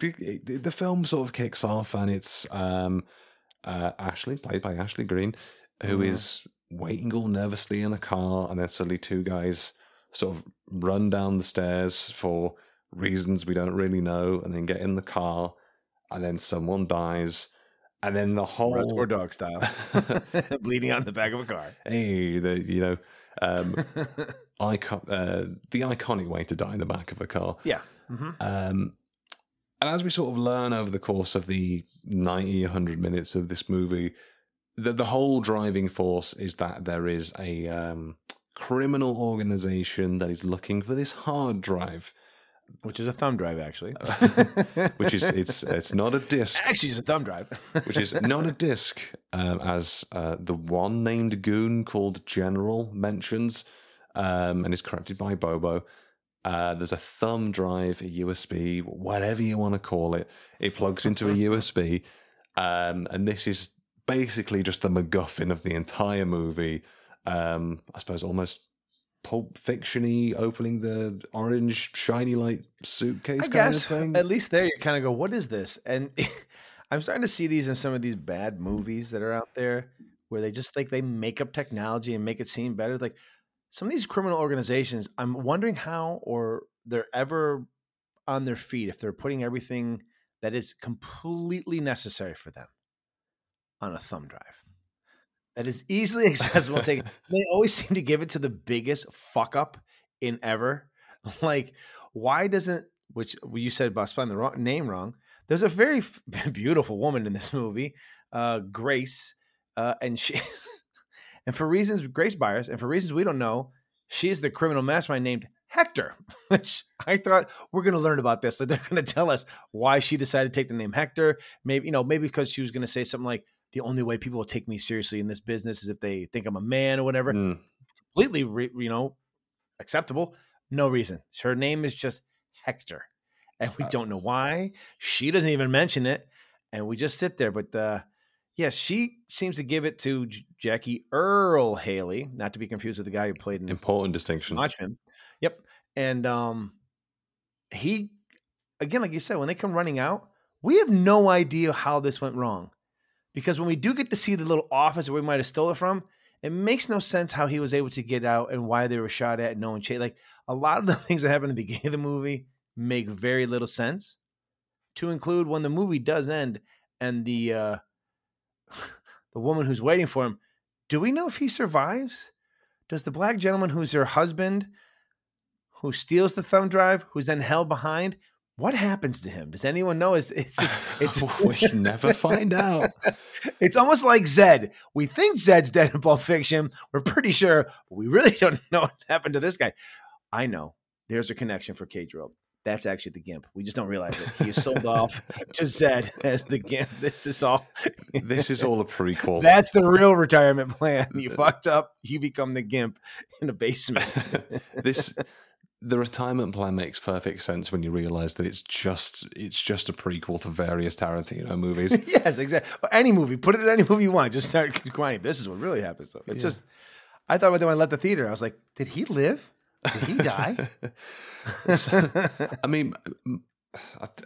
it, it- the film sort of kicks off, and it's um, uh, Ashley, played by Ashley Greene, who is waiting all nervously in a car, and then suddenly two guys sort of run down the stairs for reasons we don't really know, and then get in the car, and then someone dies, and then the whole or dog style, bleeding out the back of a car. hey, the you know, um, icon, uh, the iconic way to die in the back of a car. Yeah, Um, and as we sort of learn over the course of the 90, 100 minutes of this movie, the, the whole driving force is that there is a um, criminal organization that is looking for this hard drive, which is a thumb drive, actually. which is it's it's not a disc, actually it's a thumb drive. which is not a disc, um, as uh, the one named goon called General mentions, um, and is corrected by Bobo. Uh, there's a thumb drive, a USB, whatever you want to call it. It plugs into a USB, um, and this is basically just the MacGuffin of the entire movie. Um, I suppose almost Pulp Fiction-y, opening the orange shiny light suitcase I kind guess of thing. at least there you kind of go, what is this? And I'm starting to see these in some of these bad movies that are out there where they just like they make up technology and make it seem better. Like some of these criminal organizations, I'm wondering how or they're ever on their feet if they're putting everything that is completely necessary for them on a thumb drive. That is easily accessible. Take they always seem to give it to the biggest fuck up in ever. Like, why doesn't which you said about spelling the wrong, name wrong. There's a very f- beautiful woman in this movie, uh, Grace, uh, and she, and for reasons Grace Byers, and for reasons we don't know, she's the criminal mastermind named Hector. Which I thought we're going to learn about this. That they're going to tell us why she decided to take the name Hector. Maybe you know, maybe because she was going to say something like, "The only way people will take me seriously in this business is if they think I'm a man or whatever." Mm. Completely, re- you know, acceptable. No reason. Her name is just Hector, and we don't know why. She doesn't even mention it, and we just sit there. But uh, yeah, she seems to give it to J- Jackie Earle Haley, not to be confused with the guy who played in Important distinction. Watchmen. Yep, and um, he again, like you said, when they come running out, we have no idea how this went wrong, because when we do get to see the little office where we might have stole it from, it makes no sense how he was able to get out and why they were shot at. and No one chased. Like a lot of the things that happen at the beginning of the movie make very little sense. To include when the movie does end and the uh, the woman who's waiting for him, do we know if he survives? Does the black gentleman who's her husband, who steals the thumb drive, who's then held behind, what happens to him? Does anyone know? It's it's it's we never find out. it's almost like Zed. We think Zed's dead in Pulp Fiction. We're pretty sure, but we really don't know what happened to this guy. I know. There's a connection for Cage World. That's actually the Gimp. We just don't realize it. He is sold off to Zed as the Gimp. This is all. This is all a prequel. That's the real retirement plan. You fucked up. You become the Gimp in a basement. this the retirement plan makes perfect sense when you realize that it's just it's just a prequel to various Tarantino movies. yes, exactly. Any movie, put it in any movie you want. Just start grinding. This is what really happens. So it's Yeah. just. I thought when went let the theater, I was like, did he live? Did he die? I mean,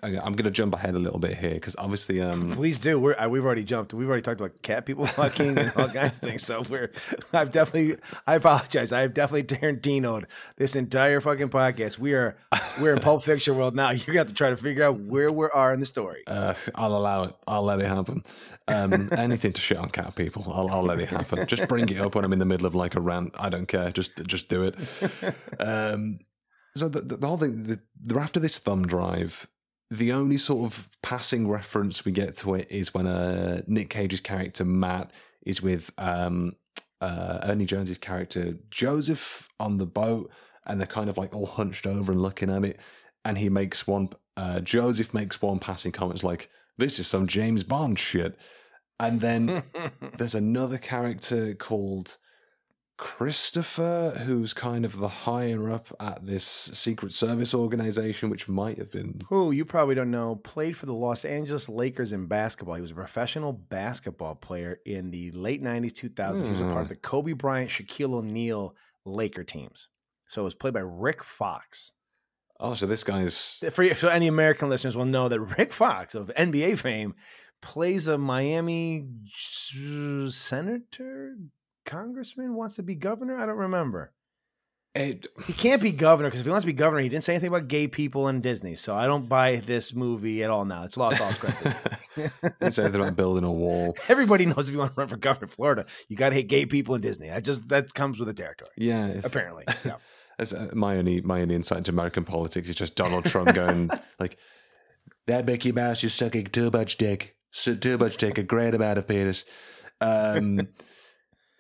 I, am going to jump ahead a little bit here because obviously, um, Please do. We're, uh, we've already jumped. We've already talked about cat people fucking and all kinds of things. So we're. I've definitely. I apologize. I've definitely Tarantinoed this entire fucking podcast. We are. We're in Pulp Fiction world now. You're gonna have to try to figure out where we are in the story. uh, I'll allow it. I'll let it happen. Um, anything to shit on cat people, I'll, I'll let it happen. Just bring it up when I'm in the middle of like a rant. I don't care. Just just do it. Um, so the, the, the whole thing, the, after this thumb drive, the only sort of passing reference we get to it is when uh, Nick Cage's character Matt is with um, uh, Ernie Jones's character Joseph on the boat, and they're kind of like all hunched over and looking at it. And he makes one. Uh, Joseph makes one passing comment it's like, "This is some James Bond shit." And then there's another character called Christopher, who's kind of the higher up at this Secret Service organization, which might have been. Who you probably don't know played for the Los Angeles Lakers in basketball. He was a professional basketball player in the late '90s, 2000s. He was a part of hmm. the Kobe Bryant, Shaquille O'Neal Laker teams. So it was played by Rick Fox. Oh, so this guy's. For, for any American listeners, will know that Rick Fox of NBA fame plays a Miami senator, congressman, wants to be governor. I don't remember. It, He can't be governor because if he wants to be governor, he didn't say anything about gay people in Disney. So I don't buy this movie at all now. It's lost all credibility. it's anything about building a wall. Everybody knows if you want to run for governor of Florida, you got to hate gay people in Disney. I just that comes with the territory. Yeah, Apparently, yeah. That's, uh, my only my only insight into American politics is just Donald Trump going like, "That Mickey Mouse is sucking too much dick, so too much dick, a great amount of penis." Um,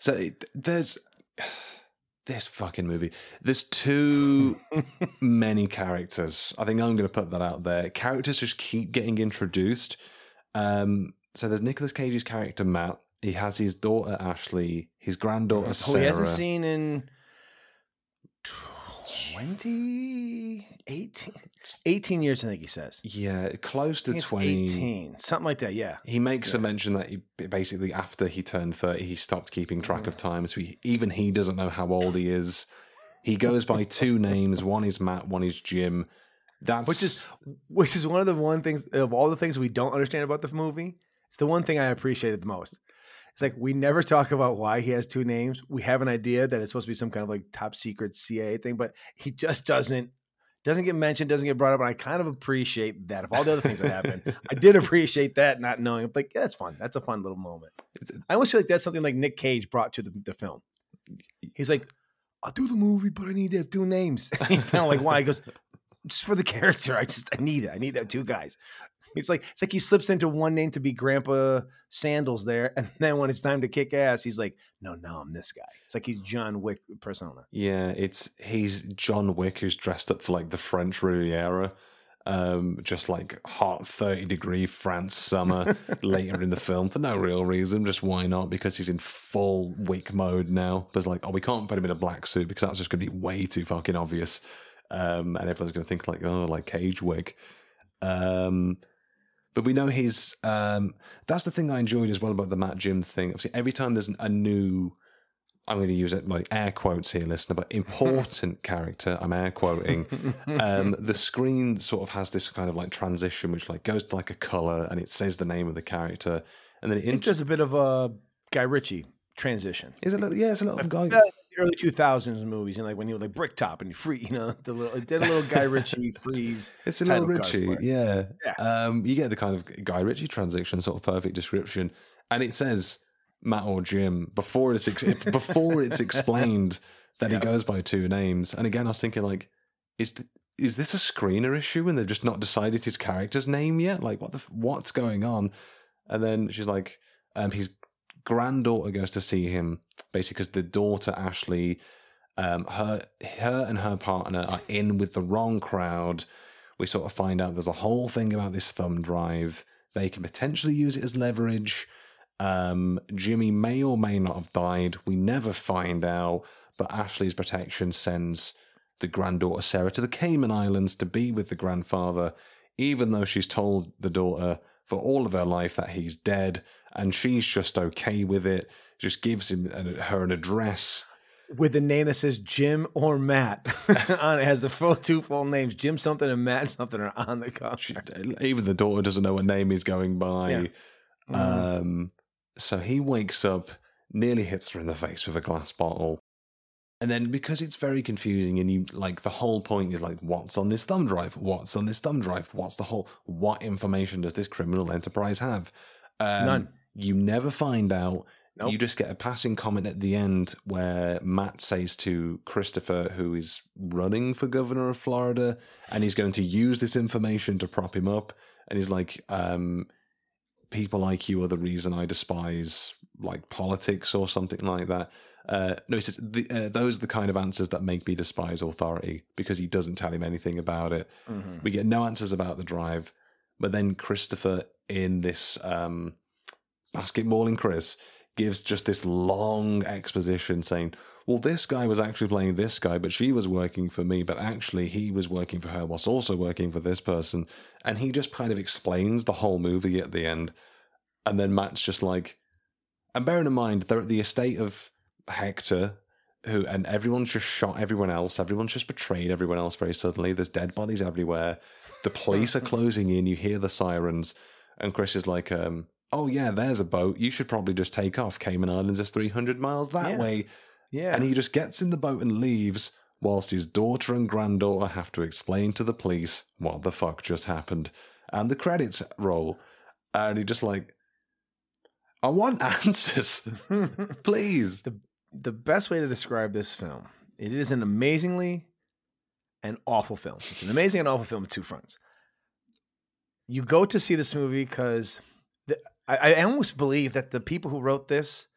so it, there's this fucking movie. There's too many characters. I think I'm going to put that out there. Characters just keep getting introduced. Um, so there's Nicolas Cage's character Matt. He has his daughter Ashley, his granddaughter Who Sarah. he hasn't seen in 20, 18, 18 years, I think he says. Yeah, close to 20. 18, something like that. Yeah. He makes a mention that he basically after he turned 30, he stopped keeping track Mm. of time. So he, even he doesn't know how old he is. He goes by two names. One is Matt, one is Jim. That's which is which is one of the one things of all the things we don't understand about the movie. It's the one thing I appreciated the most. It's like we never talk about why he has two names. We have an idea that it's supposed to be some kind of like top secret CIA thing, but he just doesn't doesn't get mentioned, doesn't get brought up. And I kind of appreciate that. Of all the other things that happened, I did appreciate that not knowing. I'm like, yeah, that's fun. That's a fun little moment. I almost feel like that's something like Nick Cage brought to the, the film. He's like, I'll do the movie, but I need to have two names. kind of like why? He goes, just for the character. I just I need it. I need that two guys. It's like it's like he slips into one name to be Grandpa Sandals there, and then when it's time to kick ass, he's like, "No, no, I'm this guy." It's like he's John Wick persona. Yeah, it's he's John Wick who's dressed up for like the French Riviera. Um, just like hot 30 degree France summer later in the film for no real reason. Just why not? Because he's in full Wick mode now. But it's like, oh, we can't put him in a black suit because that's just going to be way too fucking obvious. Um, and everyone's going to think like, oh, like Cage Wick. Um, but we know he's. Um, that's the thing I enjoyed as well about the Matt Jim thing. Obviously, every time there's a new I'm going to use it like air quotes here, listener, but important character. I'm air quoting. Um, the screen sort of has this kind of like transition, which like goes to like a color, and it says the name of the character, and then it, It int- does a bit of a Guy Ritchie transition. is a little yeah, it's a little guy. The early 2000s movies, and like when he was like Bricktop and he free, you know, the little a little Guy Ritchie freeze. It's a little Ritchie, yeah. Yeah. Um, you get the kind of Guy Ritchie transition, sort of perfect description, and it says Matt or Jim before it's ex- before it's explained that he goes by two names. And again, I was thinking like, is th- is this a screener issue and they've just not decided his character's name yet? Like, what the f- what's going on? And then she's like, um, his granddaughter goes to see him basically because the daughter Ashley, um, her her and her partner are in with the wrong crowd. We sort of find out there's a whole thing about this thumb drive. They can potentially use it as leverage. Um, Jimmy may or may not have died. We never find out. But Ashley's protection sends the granddaughter Sarah to the Cayman Islands to be with the grandfather, even though she's told the daughter for all of her life that he's dead, and she's just okay with it. Just gives him her an address. With the name that says Jim or Matt on it has the full two full names, Jim something and Matt something are on the She, even the daughter doesn't know what name he's going by. Yeah. Mm. Um, so he wakes up, nearly hits her in the face with a glass bottle. And then because it's very confusing, and you like the whole point is like, what's on this thumb drive? What's on this thumb drive? What's the whole? What information does this criminal enterprise have? Um, None. You never find out. Nope. You just get a passing comment at the end where Matt says to Christopher, who is running for governor of Florida, and he's going to use this information to prop him up. And he's like, um, people like you are the reason I despise like politics or something like that. Uh, no, he says the, uh, those are the kind of answers that make me despise authority because he doesn't tell him anything about it. Mm-hmm. We get no answers about the drive, but then Christopher in this um, basketballing Chris gives just this long exposition saying, "Well, this guy was actually playing this guy, but she was working for me, but actually he was working for her, whilst also working for this person." And he just kind of explains the whole movie at the end, and then Matt's just like, and bearing in mind they're at the estate of Hector. Who and everyone's just shot everyone else. Everyone's just betrayed everyone else very suddenly. There's dead bodies everywhere. The police are closing in. You hear the sirens, and Chris is like, um, "Oh yeah, there's a boat. You should probably just take off. Cayman Islands is 300 miles that Yeah. way." Yeah. And he just gets in the boat and leaves, whilst his daughter and granddaughter have to explain to the police what the fuck just happened. And the credits roll, and he just like, "I want answers, please." the the best way to describe this film it is an amazingly and awful film it's an amazing and awful film with two fronts you go to see this movie because I, I almost believe that the people who wrote this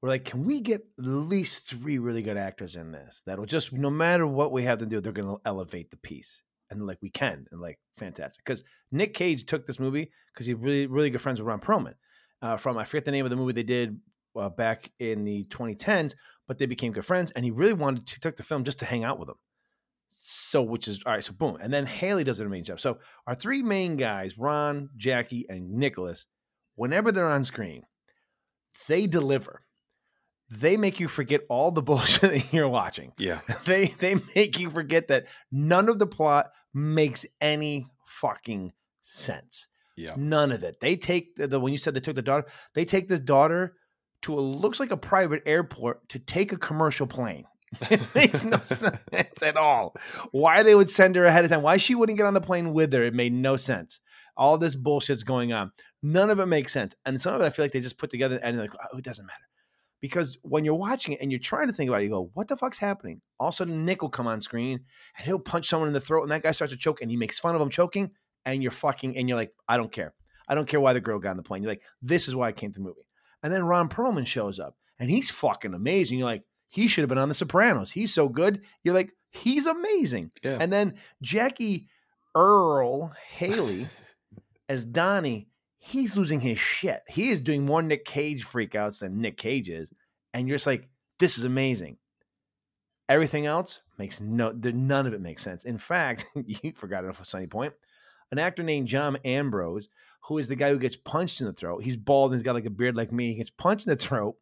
were like can we get at least three really good actors in this that'll just no matter what we have to do they're going to elevate the piece and like we can and like fantastic because nick cage took this movie because he's really really good friends with ron perlman uh, from i forget the name of the movie they did uh, back in the 2010s, but they became good friends, and he really wanted to took the film just to hang out with them. So, which is all right. So, boom, and then Haley does an amazing job. So, our three main guys, Ron, Jackie, and Nicolas, whenever they're on screen, they deliver. They make you forget all the bullshit that you're watching. Yeah, They they make you forget that none of the plot makes any fucking sense. yeah. None of it. They take the, the when you said they took the daughter, they take this daughter to a looks like a private airport to take a commercial plane. it makes no sense at all. Why they would send her ahead of time? Why she wouldn't get on the plane with her? It made no sense. All this bullshit's going on. None of it makes sense. And some of it I feel like they just put together and like, oh, it doesn't matter. because when you're watching it and you're trying to think about it, you go, "What the fuck's happening?" All of a sudden, Nick will come on screen and he'll punch someone in the throat, and that guy starts to choke, and he makes fun of him choking, and you're fucking, and you're like, "I don't care. I don't care why the girl got on the plane." You're like, "This is why I came to the movie." And then Ron Perlman shows up, and he's fucking amazing. You're like, he should have been on The Sopranos. He's so good. You're like, he's amazing. Yeah. And then Jackie Earle Haley as Donnie, he's losing his shit. He is doing more Nick Cage freakouts than Nick Cage is. And you're just like, this is amazing. Everything else makes no, none of it makes sense. In fact, you forgot it a funny point. An actor named John Ambrose, who is the guy who gets punched in the throat, he's bald and he's got like a beard like me. He gets punched in the throat,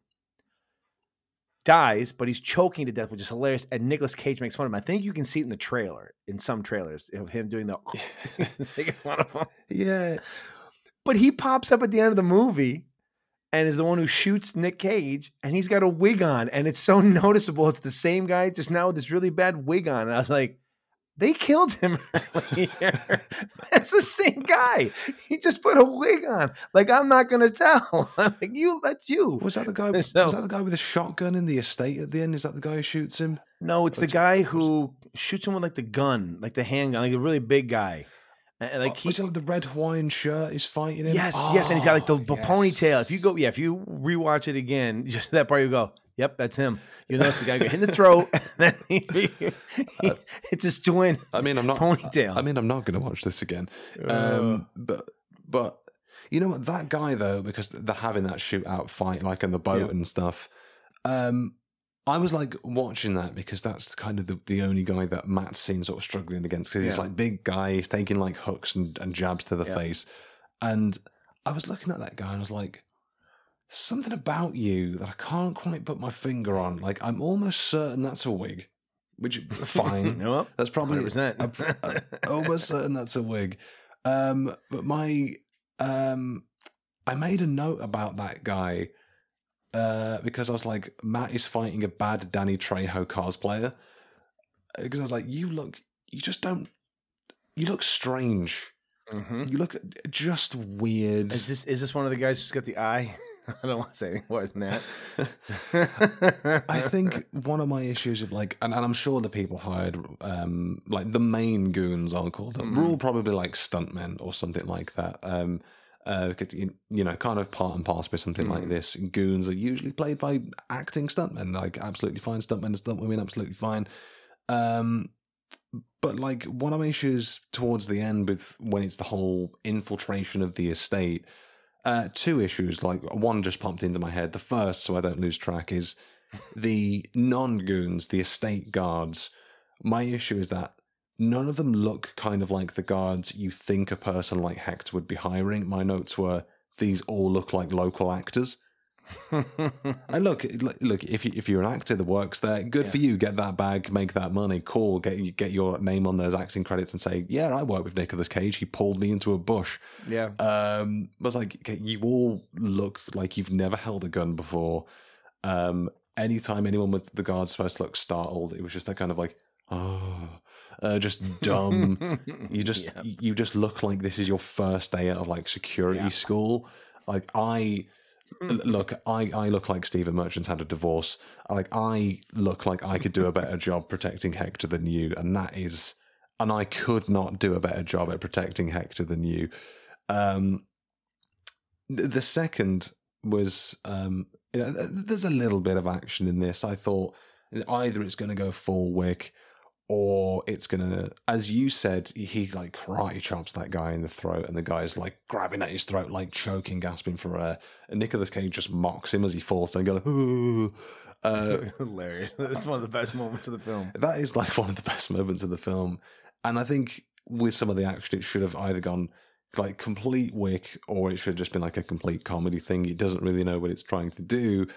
dies, but he's choking to death, which is hilarious. And Nicolas Cage makes fun of him. I think you can see it in the trailer, in some trailers, of him doing the making fun of him. Yeah. But he pops up at the end of the movie and is the one who shoots Nick Cage, and he's got a wig on, and it's so noticeable. It's the same guy, just now with this really bad wig on. And I was like, they killed him earlier. That's the same guy. He just put a wig on. Like, I'm not gonna tell. I'm like, you that's you. Was that the guy? So- was that the guy with a shotgun in the estate at the end? Is that the guy who shoots him? No, it's the What's- guy who shoots him with like the gun, like the handgun, like a really big guy. And, like oh, Like he, like the red Hawaiian shirt is fighting him? Yes, yes, and he's got like the, Oh, the ponytail. If you go, yeah, if you rewatch it again, just that part, you go, "Yep, that's him." You notice the guy get hit in the throat, he, he- it's his twin. I mean, I'm not Ponytail. I mean, I'm not going to watch this again. Um, but but you know what? That guy though, because they're having that shootout fight, like in the boat Yeah. and stuff. Um, I was like watching that because that's kind of the, the only guy that Matt's seen sort of struggling against because he's Yeah. like big guy, he's taking like hooks and, and jabs to the Yeah. face, and I was looking at that guy and I was like. Something about you that I can't quite put my finger on. Like I'm almost certain that's a wig, which fine. no, That's probably 100%. I'm almost certain that's a wig. Um, but my um, I made a note about that guy uh, because I was like, Matt is fighting a bad Danny Trejo cosplayer. Because I was like, you look, you just don't, you look strange. Mhm. You look just weird. Is this is this one of the guys who's got the eye? I don't want to say anything more than that. I think one of my issues of like, and, and I'm sure the people hired, um, like the main goons, I'll call them, were all probably like stuntmen or something like that. Um, uh, you, you know, kind of part and parcel with something like this. Goons are usually played by acting stuntmen, like absolutely fine stuntmen and stuntwomen, absolutely fine. Um, but like one of my issues towards the end with when it's the whole infiltration of the estate, uh, two issues. Like one just popped into my head. The first, so I don't lose track, is the non goons, the estate guards. My issue is that none of them look kind of like the guards you think a person like Hector would be hiring. My notes were these all look like local actors. And look, look, if you if you're an actor that works there, good for you. Get that bag, make that money. Cool. Get get your name on those acting credits and say, yeah, I work with Nicolas Cage. He pulled me into a bush. yeah. Um, was like, okay, you all look like you've never held a gun before. Um, anytime anyone with the guards supposed to look startled, it was just that kind of like, oh, uh, just dumb. you just Yeah. you just look like this is your first day out of like security Yeah. school. Like I look, I I look like Stephen Merchant's had a divorce. Like I look like I could do a better job protecting Hector than you, and that is, and I could not do a better job at protecting Hector than you. Um, the second was, um, you know, there's a little bit of action in this. I thought either it's going to go full wick or it's gonna, as you said, he like karate chops that guy in the throat, and the guy's like grabbing at his throat, like choking, gasping for air. And Nicolas Cage just mocks him as he falls down, going, "Ooh." Uh, Hilarious. It's one of the best moments of the film. that is like one of the best moments of the film. And I think with some of the action, it should have either gone like complete wick or it should have just been like a complete comedy thing. It doesn't really know what it's trying to do.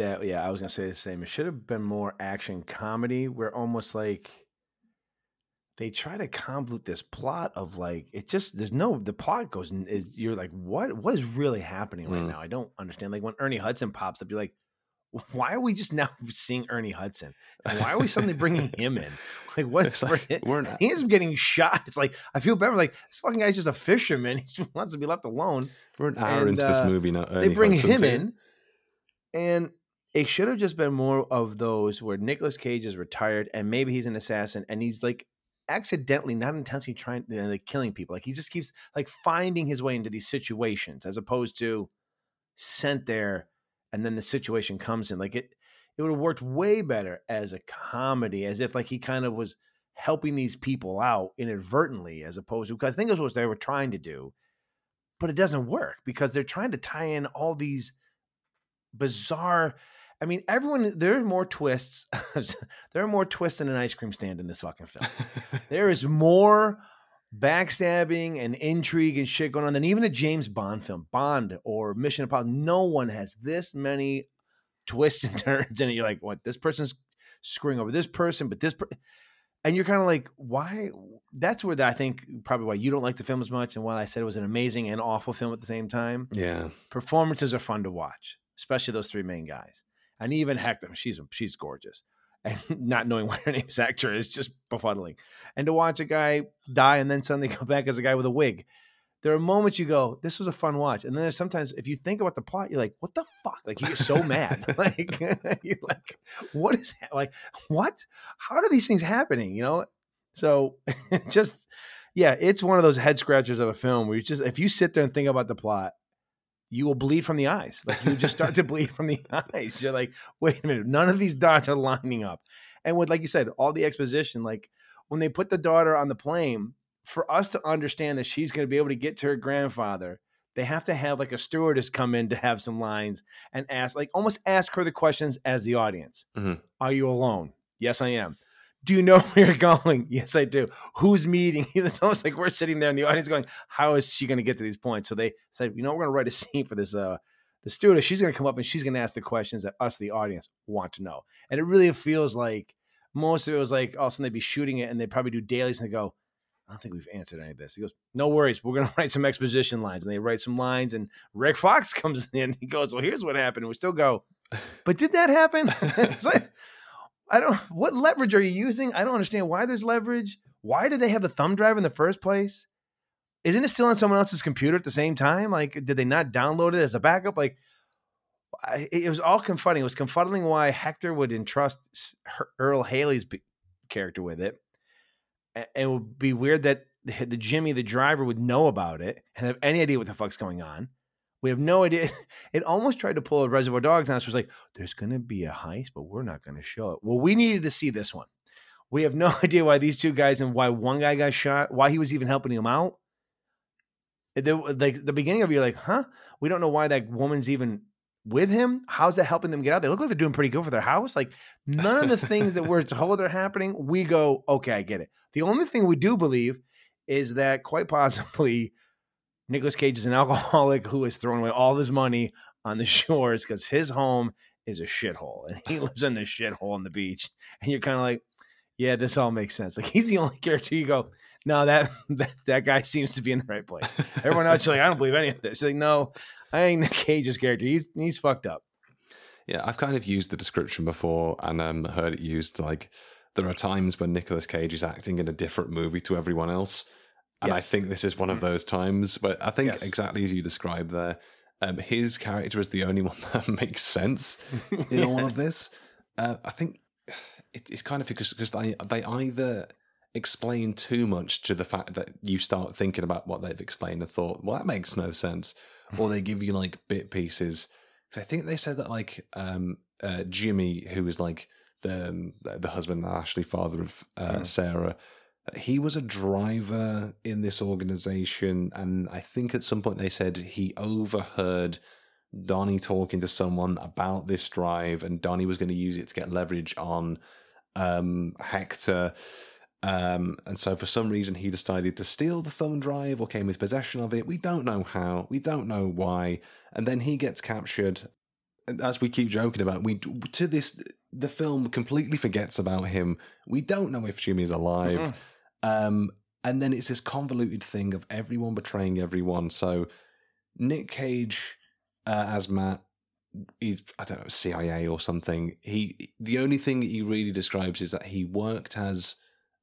That yeah, I was gonna say the same. It should have been more action comedy, where almost like they try to convolute this plot of like it just there's no the plot goes is you're like what what is really happening right Mm. now? I don't understand. Like when Ernie Hudson pops up, you're like, why are we just now seeing Ernie Hudson? And why are we suddenly bringing him in? Like what's like, we're not- He's getting shot. It's like I feel better. Like this fucking guy's just a fisherman. He just wants to be left alone We're an hour And, into this uh, movie now. they Ernie bring Hudson's him here. in, and it should have just been more of those where Nicolas Cage is retired and maybe he's an assassin and he's like accidentally, not intentionally trying uh, like killing people. Like he just keeps like finding his way into these situations as opposed to sent there and then the situation comes in. Like it it would have worked way better as a comedy, as if like he kind of was helping these people out inadvertently, as opposed to because I think it was what they were trying to do, but it doesn't work because they're trying to tie in all these bizarre. I mean, everyone. There are more twists. there are more twists than an ice cream stand in this fucking film. there is more backstabbing and intrigue and shit going on than even a James Bond film, Bond or Mission Impossible. No one has this many twists and turns in it. You're like, what? This person's screwing over this person, but this. Per-. And you're kind of like, why? That's where the, I think probably why you don't like the film as much, and why I said it was an amazing and awful film at the same time. Yeah, performances are fun to watch, especially those three main guys, and even Hector. She's she's gorgeous and not knowing what her name's actor is just befuddling. And to watch a guy die and then suddenly come back as a guy with a wig. There are moments you go, this was a fun watch. And then there's sometimes if you think about the plot, you're like, what the fuck? Like you get so mad. like you're like, what is that? Like, what? How are these things happening? You know? So just yeah, it's one of those head scratchers of a film where you just if you sit there and think about the plot, you will bleed from the eyes. Like you just start to bleed from the eyes. You're like, wait a minute, none of these dots are lining up. And with, like you said, all the exposition, like when they put the daughter on the plane, for us to understand that she's going to be able to get to her grandfather, they have to have like a stewardess come in to have some lines and ask, like almost ask her the questions as the audience. Mm-hmm. Are you alone? Yes, I am. Do you know where you're going? Yes, I do. Who's meeting? It's almost like we're sitting there in the audience going, How is she going to get to these points? So they said, You know, we're going to write a scene for this. Uh, the stewardess, she's going to come up and she's going to ask the questions that us, the audience, want to know. And it really feels like most of it was like all of a sudden they'd be shooting it and they'd probably do dailies and they go, I don't think we've answered any of this. He goes, No worries. We're going to write some exposition lines. And they write some lines. And Rick Fox comes in. He goes, Well, here's what happened. And we still go, But did that happen? like, I don't. What leverage are you using? I don't understand why there's leverage. Why did they have the thumb drive in the first place? Isn't it still on someone else's computer at the same time? Like, did they not download it as a backup? Like, I, it was all confuddling. It was confuddling why Hector would entrust Earle Haley's character with it. And it would be weird that the, the Jimmy, the driver, would know about it and have any idea what the fuck's going on. We have no idea. It almost tried to pull a Reservoir Dogs on us. It was like, there's going to be a heist, but we're not going to show it. Well, we needed to see this one. We have no idea why these two guys and why one guy got shot, why he was even helping him out. The, uh, like the beginning of you're like, huh? We don't know why that woman's even with him. How's that helping them get out? They look like they're doing pretty good for their house. Like none of the things that we're told are happening, we go, okay, I get it. The only thing we do believe is that quite possibly Nicolas Cage is an alcoholic who has thrown away all his money on the shores because his home is a shithole and he lives in the shithole on the beach. And you're kind of like, yeah, this all makes sense. Like he's the only character you go, no, that, that that guy seems to be in the right place. Everyone else, you're like, I don't believe any of this. Like, no, I think Nick Cage's character, he's he's fucked up. Yeah, I've kind of used the description before and um, heard it used like there are times when Nicolas Cage is acting in a different movie to everyone else. And yes. I think this is one of those times. But I think yes. exactly as you described there, um, his character is the only one that makes sense in all of this. Uh, I think it, it's kind of because because they they either explain too much to the fact that you start thinking about what they've explained and thought, well, that makes no sense, or they give you like bit pieces. I think they said that like um, uh, Jimmy, who was like the um, the husband and Ashley father of uh, mm. Sarah he was a driver in this organization, and I think at some point they said he overheard Donnie talking to someone about this drive, and Donnie was going to use it to get leverage on um, Hector. Um, and so, for some reason, he decided to steal the thumb drive or came with possession of it. We don't know how, we don't know why. And then he gets captured. As we keep joking about, we to this the film completely forgets about him. We don't know if Jimmy's alive. Mm-hmm. Um, and then it's this convoluted thing of everyone betraying everyone. So Nick Cage uh, as Matt is I don't know CIA or something. He the only thing he really describes is that he worked as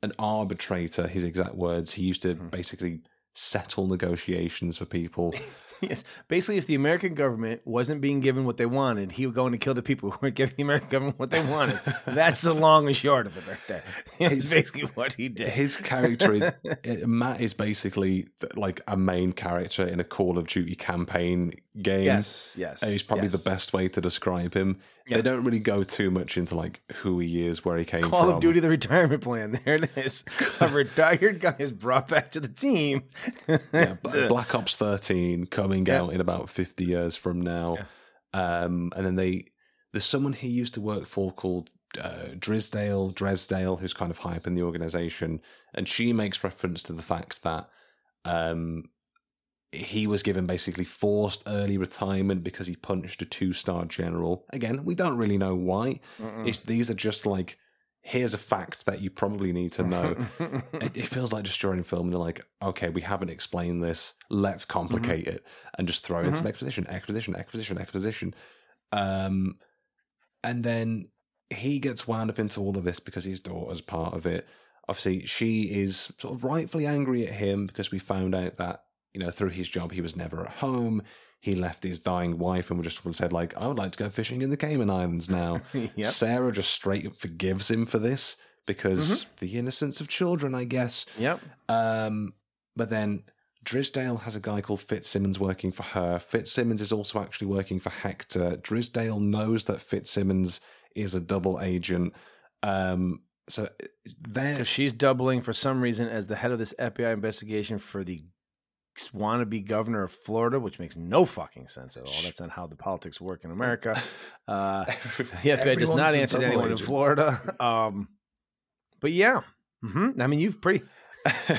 an arbitrator. His exact words. He used to hmm. basically settle negotiations for people. Yes. Basically, if the American government wasn't being given what they wanted, he would go in and kill the people who weren't giving the American government what they wanted. That's the long and short of it right there. It's His- basically what he did. His character, is, eh, Matt, is basically like a main character in a Call of Duty campaign game. yes, yes. And he's probably yes. the best way to describe him. Yeah. They don't really go too much into like who he is, where he came Call from. Call of Duty: The Retirement Plan. There it is. A retired guy is brought back to the team. yeah, Black Ops 13 coming Yeah. out in about 50 years from now. Um, and then they, there's someone he used to work for called uh, Drisdale, Dresdale, who's kind of high up in the organization. And she makes reference to the fact that um, he was given basically forced early retirement because he punched a two star general. Again, we don't really know why. It's, these are just like, here's a fact that you probably need to know. It, it feels like just during film. They're like okay we haven't explained this. Let's complicate it and just throw in some exposition exposition exposition exposition. Um and then he gets wound up into all of this because his daughter's part of it. Obviously she is sort of rightfully angry at him because we found out that you know through his job he was never at home he left his dying wife and just said like i would like to go fishing in the cayman islands now Yep. Sarah just straight up forgives him for this because the innocence of children, I guess. Yep. Um, but then Drisdale has a guy called Fitzsimmons working for her. Fitzsimmons is also actually working for Hector. Drisdale knows that Fitzsimmons is a double agent. Um, so they're she's doubling for some reason as the head of this FBI investigation for the wannabe governor of Florida, which makes no fucking sense at all. That's not how the politics work in America. Uh, the FBI does not answer to anyone in. Florida. Um, but yeah, mm-hmm. I mean, you've pretty.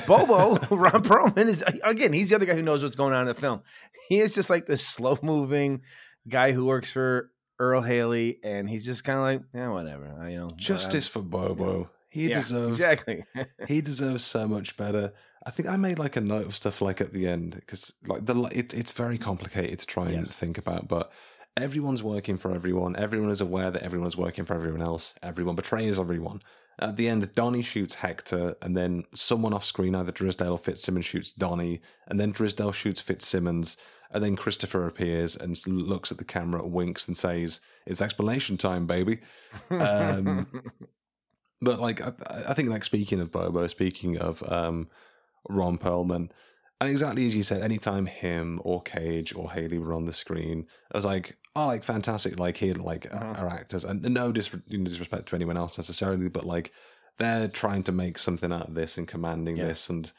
Bobo, Ron Perlman is again. He's the other guy who knows what's going on in the film. He is just like this slow moving guy who works for Earle Haley, and he's just kind of like, yeah, whatever. I, you know, justice for Bobo. He Yeah, deserves exactly. he deserves so much better. I think I made like a note of stuff like at the end because like the it, it's very complicated to try and Yes. think about, but everyone's working for everyone. Everyone is aware that everyone's working for everyone else. Everyone betrays everyone. At the end, Donnie shoots Hector, and then someone off screen, either Drisdale or Fitzsimmons, shoots Donnie, and then Drisdale shoots Fitzsimmons, and then Christopher appears and looks at the camera, winks, and says, "It's explanation time, baby." Um, but like I, I think like speaking of Bobo, speaking of um, Ron Perlman, and exactly as you said, anytime him or Cage or Haley were on the screen, I was like, oh, like fantastic, like here, like Uh-huh. our actors, and no dis- disrespect to anyone else necessarily, but like they're trying to make something out of this and commanding Yeah. this, and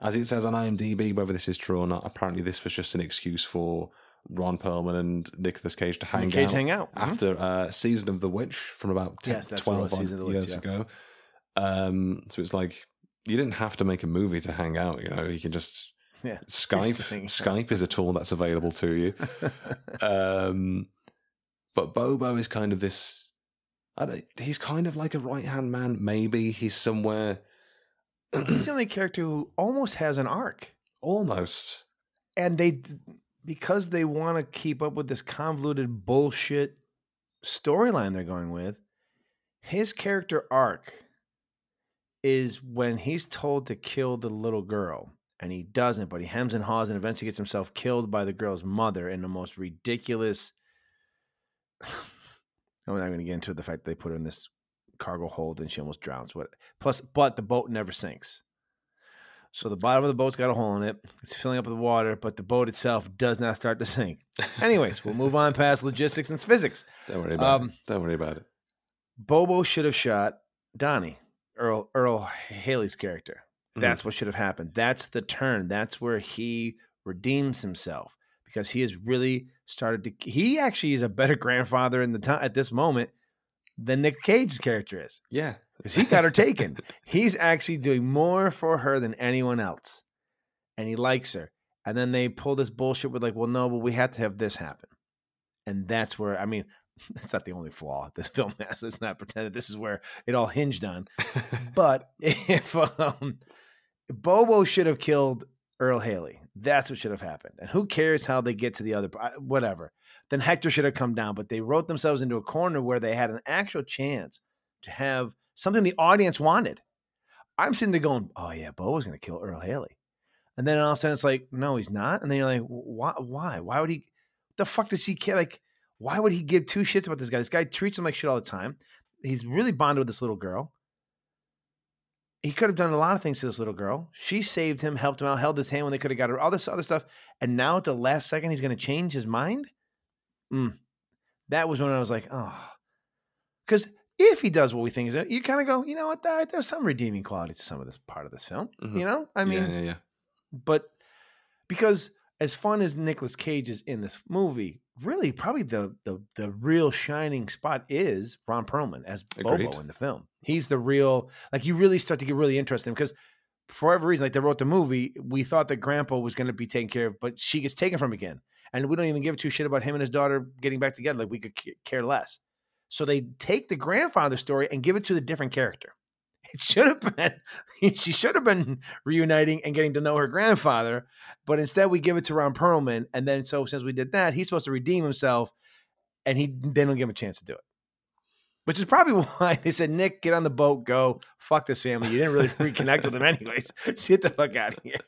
as it says on IMDb, whether this is true or not, apparently this was just an excuse for Ron Perlman and Nicolas Cage to hang Cage out hang out. Mhm. after uh, season of the witch from about 10, Yes, that's what it 12 was, Season of the Witch, years yeah. ago. Um, so it's like you didn't have to make a movie to hang out. You know, you can just Yeah. Skype. Just hang out. Skype is a tool that's available to you. um, but Bobo is kind of this. I don't, he's kind of like a right hand man. Maybe he's somewhere He's the only character who almost has an arc. almost. and they because they want to keep up with this convoluted bullshit storyline they're going with his character arc is when he's told to kill the little girl and he doesn't but he hems and haws and eventually gets himself killed by the girl's mother in the most ridiculous i'm not going to get into the fact that they put her in this cargo hold and she almost drowns what plus but the boat never sinks so the bottom of the boat's got a hole in it. It's filling up with water, but the boat itself does not start to sink. Anyways, we'll move on past logistics and physics. Don't worry about Um, it. Don't worry about it. Bobo should have shot Donnie, Earl Earle Haley's character. Mhm. That's what should have happened. That's the turn. That's where he redeems himself because he has really started to. He actually is a better grandfather in the time at this moment than Nick Cage's character is. Yeah. because he got her taken. He's actually doing more for her than anyone else, and he likes her. And then they pull this bullshit with like, well, no, but we have to have this happen, and that's where I mean, that's not the only flaw this film has. Let's not pretend that this is where it all hinged on. But if um, Bobo should have killed Earle Haley, that's what should have happened. And who cares how they get to the other, whatever. Then Hector should have come down. But they wrote themselves into a corner where they had an actual chance to have something the audience wanted. I'm sitting there going, oh yeah, Bobo's going to kill Earle Haley. And then all of a sudden it's like, no, he's not. And then you're like, why? Why? Why would he? The fuck does he care? Like, why would he give two shits about this guy? This guy treats him like shit all the time. He's really bonded with this little girl. He could have done a lot of things to this little girl. She saved him, helped him out, held his hand when they could have got her, all this other stuff. And now at the last second, he's going to change his mind. Mm. That was when I was like, oh, because if he does what we think is, you kind of go, you know what? There, there's some redeeming quality to some of this part of this film. Mhm. You know, I mean, yeah, yeah, yeah. but because as fun as Nicolas Cage is in this movie, really probably the the the real shining spot is Ron Perlman as Bobo Agreed. in the film. He's the real like you really start to get really interested in because for whatever reason, like they wrote the movie, we thought that Grandpa was going to be taken care of, but she gets taken from again, and we don't even give two shit about him and his daughter getting back together. Like we could care less. So they take the grandfather story and give it to the different character. It should have been she should have been reuniting and getting to know her grandfather, but instead we give it to Ron Perlman, and then so since we did that, he's supposed to redeem himself, and he they don't give him a chance to do it. Which is probably why they said, Nick, get on the boat, go. Fuck this family. You didn't really reconnect with them anyways. Get the fuck out of here.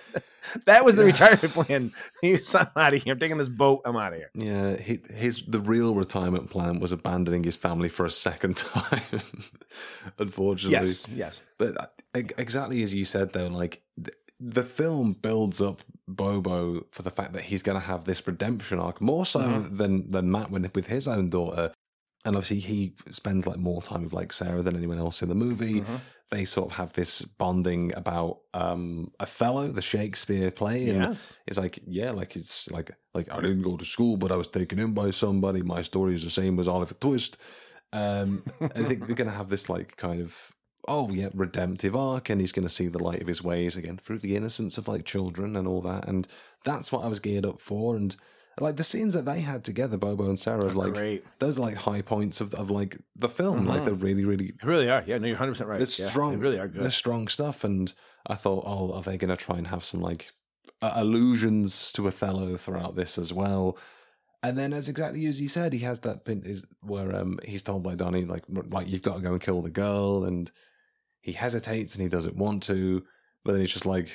that was the retirement plan. He's I'm out of here. I'm taking this boat. I'm out of here. Yeah, he, his the real retirement plan was abandoning his family for a second time. Unfortunately, Yes, yes. But uh, exactly as you said, though, like th- the film builds up Bobo for the fact that he's going to have this redemption arc more so Mhm. than than Matt when, with his own daughter. And obviously, he spends like more time with like Sarah than anyone else in the movie. Mhm. They sort of have this bonding about um Othello, the Shakespeare play, and Yes. it's like, yeah, like it's like like I didn't go to school, but I was taken in by somebody. My story is the same as Oliver Twist. Um, and I think they're going to have this like kind of oh yeah redemptive arc, and he's going to see the light of his ways again through the innocence of like children and all that. And that's what I was geared up for. And like the scenes that they had together, Bobo and Sarah, is like Great. those are like high points of of like the film. Like Mhm. they're really really They really are. Yeah, no, you're 100% right. it's Yeah, strong. They really are good. They're strong stuff, and I thought, oh, are they going to try and have some like uh, allusions to Othello throughout this as well? And then, as exactly as you said, he has that bit is where um he's told by Donnie like like you've got to go and kill the girl, and he hesitates and he doesn't want to, but then he's just like,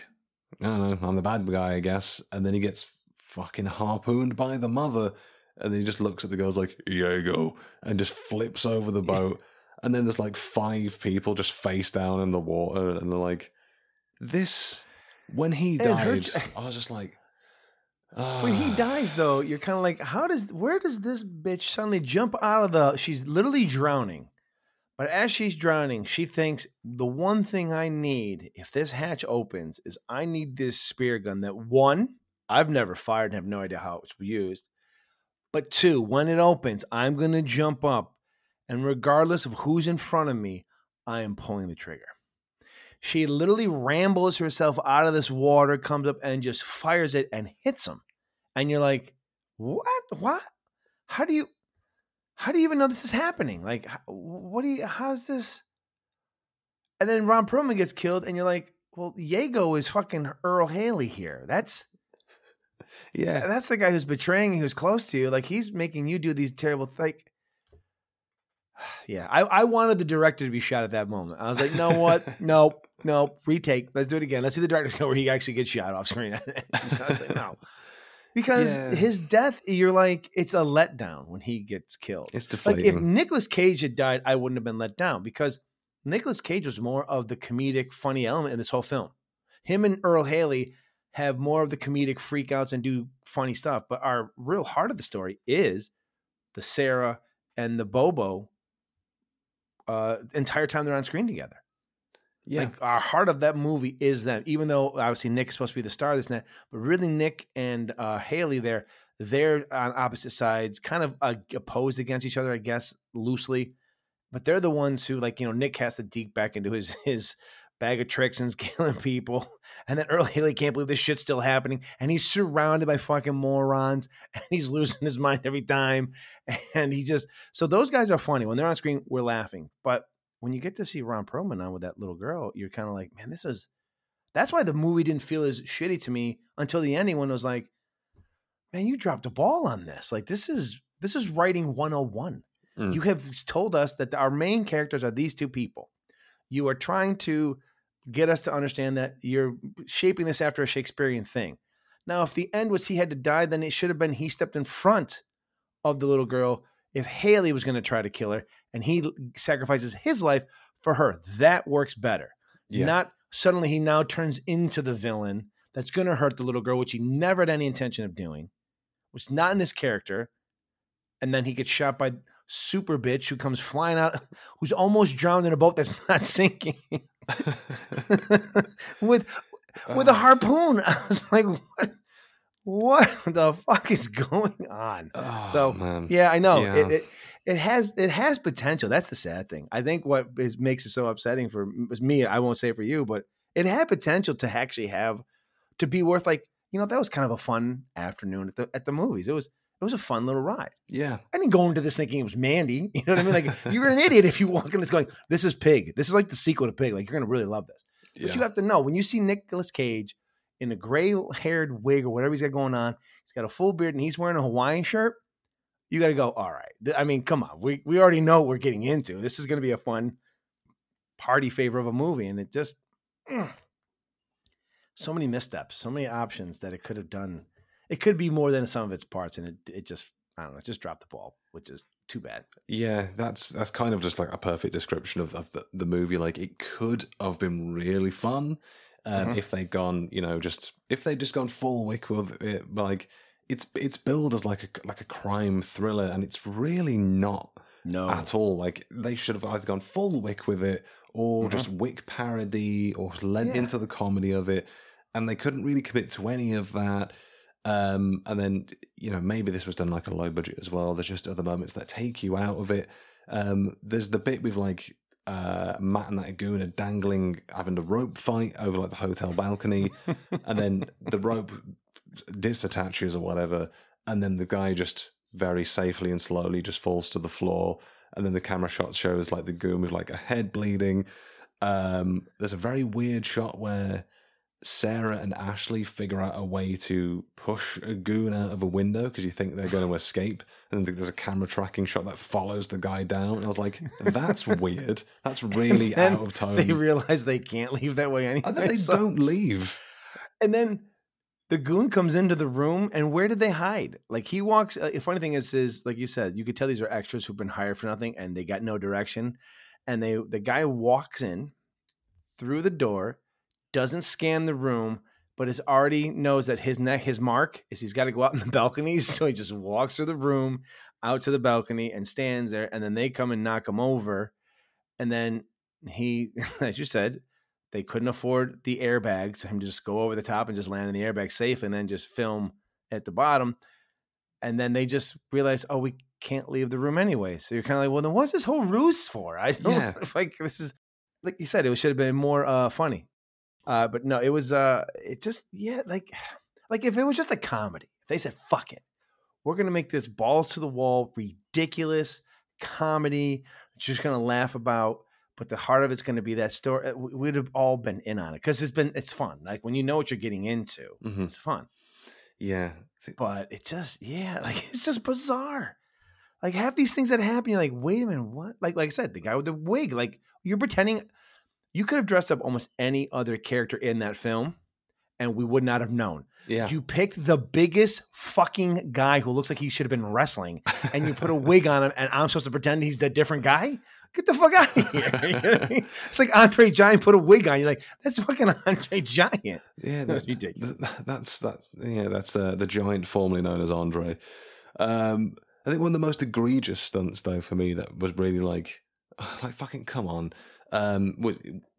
I don't know, I'm the bad guy, I guess, and then he gets fucking harpooned by the mother. And then he just looks at the girls like, "Yeah, you go," and just flips over the boat. And then there's like five people just face down in the water, and they're like, "This." When he died, I was just like, When he "Ah." dies, though, you're kind of like, how does, where does this bitch suddenly jump out of the, she's literally drowning. But as she's drowning, she thinks the one thing I need if this hatch opens is I need this spear gun that one, I've never fired and have no idea how it's used. But two, when it opens, I'm going to jump up. And regardless of who's in front of me, I am pulling the trigger. She literally rambles herself out of this water, comes up and just fires it and hits him. And you're like, what? What? How do you, how do you even know this is happening? Like, what do you, how's this? And then Ron Perlman gets killed, and you're like, well, Iago is fucking Earle Haley here. That's yeah, that's the guy who's betraying you, who's close to you. Like he's making you do these terrible like. Yeah, I, I wanted the director to be shot at that moment. I was like, no, what? nope, nope. Retake. Let's do it again. Let's see the director go where he actually gets shot off screen. so I was like, no, because Yeah. his death, you're like, it's a letdown when he gets killed. it's Like deflating. if Nicolas Cage had died, I wouldn't have been let down because Nicolas Cage was more of the comedic, funny element in this whole film. Him and Earle Haley have more of the comedic freakouts and do funny stuff, but our real heart of the story is the Sarah and the Bobo. Uh, entire time they're on screen together. yeah, Like our heart of that movie is them. Even though obviously Nick is supposed to be the star of this net, but really Nick and uh, Haley there, they're on opposite sides, kind of uh, opposed against each other, I guess, loosely. But they're the ones who, like, you know, Nick has to deke back into his his bag of tricks and is killing people. And then Earle Haley can't believe this shit's still happening. And he's surrounded by fucking morons and he's losing his mind every time. And he just, so those guys are funny. When they're on screen, we're laughing. But when you get to see Ron Perlman on with that little girl, you're kind of like, man, this is, that's why the movie didn't feel as shitty to me until the ending when it was like, man, you dropped a ball on this. Like, this is, this is writing 101. Mm. You have told us that our main characters are these two people. You are trying to get us to understand that you're shaping this after a Shakespearean thing. Now, if the end was he had to die, then it should have been he stepped in front of the little girl. If Haley was going to try to kill her and he sacrifices his life for her, that works better. Yeah. Not suddenly he now turns into the villain that's going to hurt the little girl, which he never had any intention of doing, which is not in his character. And then he gets shot by super bitch who comes flying out, who's almost drowned in a boat that's not sinking with with a Ah. harpoon. I was like, what? What the fuck is going on? Oh, So, man. Yeah, I know. Yeah. It, it it has it has potential. That's the sad thing. I think what is, makes it so upsetting for me, I won't say for you, but it had potential to actually have to be worth like you know that was kind of a fun afternoon at the at the movies. It was it was a fun little ride. yeah. I didn't go into this thinking it was Mandy. You know what I mean? Like you're an idiot if you walk in this going, "This is Pig." This is like the sequel to Pig. Like you're gonna really love this. But yeah. you have to know when you see Nicolas Cage in a gray haired wig or whatever he's got going on, he's got a full beard and he's wearing a Hawaiian shirt. You got to go, all right. I mean, come on. We, we already know what we're getting into. This is going to be a fun party favor of a movie. And it just, mm. so many missteps, so many options that it could have done. It could be more than some of its parts. And it, it just, I don't know, it just dropped the ball, which is too bad. Yeah, that's that's kind of just like a perfect description of, of the, the movie. Like it could have been really fun um, Mhm. if they'd gone, you know, just if they'd just gone full wick with it. Like it's it's billed as like a like a crime thriller, and it's really not No. at all. Like they should have either gone full wick with it, or Mhm. just wick parody, or lent Yeah. into the comedy of it, and they couldn't really commit to any of that. Um, and then you know maybe this was done like a low budget as well. There's just other moments that take you out of it. Um, there's the bit with like uh, Matt and that goon are dangling, having a rope fight over like the hotel balcony, and then the rope disattaches or whatever, and then the guy just very safely and slowly just falls to the floor, and then the camera shot shows like the goon with like a head bleeding. Um, there's a very weird shot where Sarah and Ashley figure out a way to push a goon out of a window because you think they're going to escape, and then there's a camera tracking shot that follows the guy down. And I was like, "That's weird. That's really out of tone." They realize they can't leave that way anyway. and then they so- don't leave. And then the goon comes into the room, and where did they hide? Like he walks. Uh, the funny thing is, is like you said, you could tell these are extras who've been hired for nothing, and they got no direction. And they, the guy walks in through the door, doesn't scan the room, but is already knows that his neck, his mark is he's got to go out in the balconies. So he just walks through the room, out to the balcony, and stands there. And then they come and knock him over, and then he, as you said, they couldn't afford the airbag, so him just go over the top and just land in the airbag safe, and then just film at the bottom. And then they just realize, oh, we can't leave the room anyway. So you're kind of like, well, then what's this whole ruse for? I don't Yeah. like this is like you said, it should have been more uh, funny. Uh, but no, it was uh, it just yeah, like like if it was just a comedy, they said fuck it, we're gonna make this balls to the wall, ridiculous comedy, just gonna laugh about but the heart of it's going to be that story. uh, we- We'd have all been in on it because it's been it's fun. Like when you know what you're getting into, Mhm. it's fun. Yeah, But it just yeah, like it's just bizarre. Like half these things that happen, you're like, wait a minute, what? Like like I said, the guy with the wig, like you're pretending you could have dressed up almost any other character in that film, and we would not have known. yeah. You picked the biggest fucking guy who looks like he should have been wrestling, and you put a wig on him, and I'm supposed to pretend he's the different guy? Get the fuck out of here. You know I mean? It's like Andre Giant put a wig on. You're like, that's fucking Andre Giant. Yeah, That's that- ridiculous. th- that's that's yeah, that's uh, the giant formerly known as Andre. Um, I think one of the most egregious stunts, though, for me that was really like, like fucking come on, um,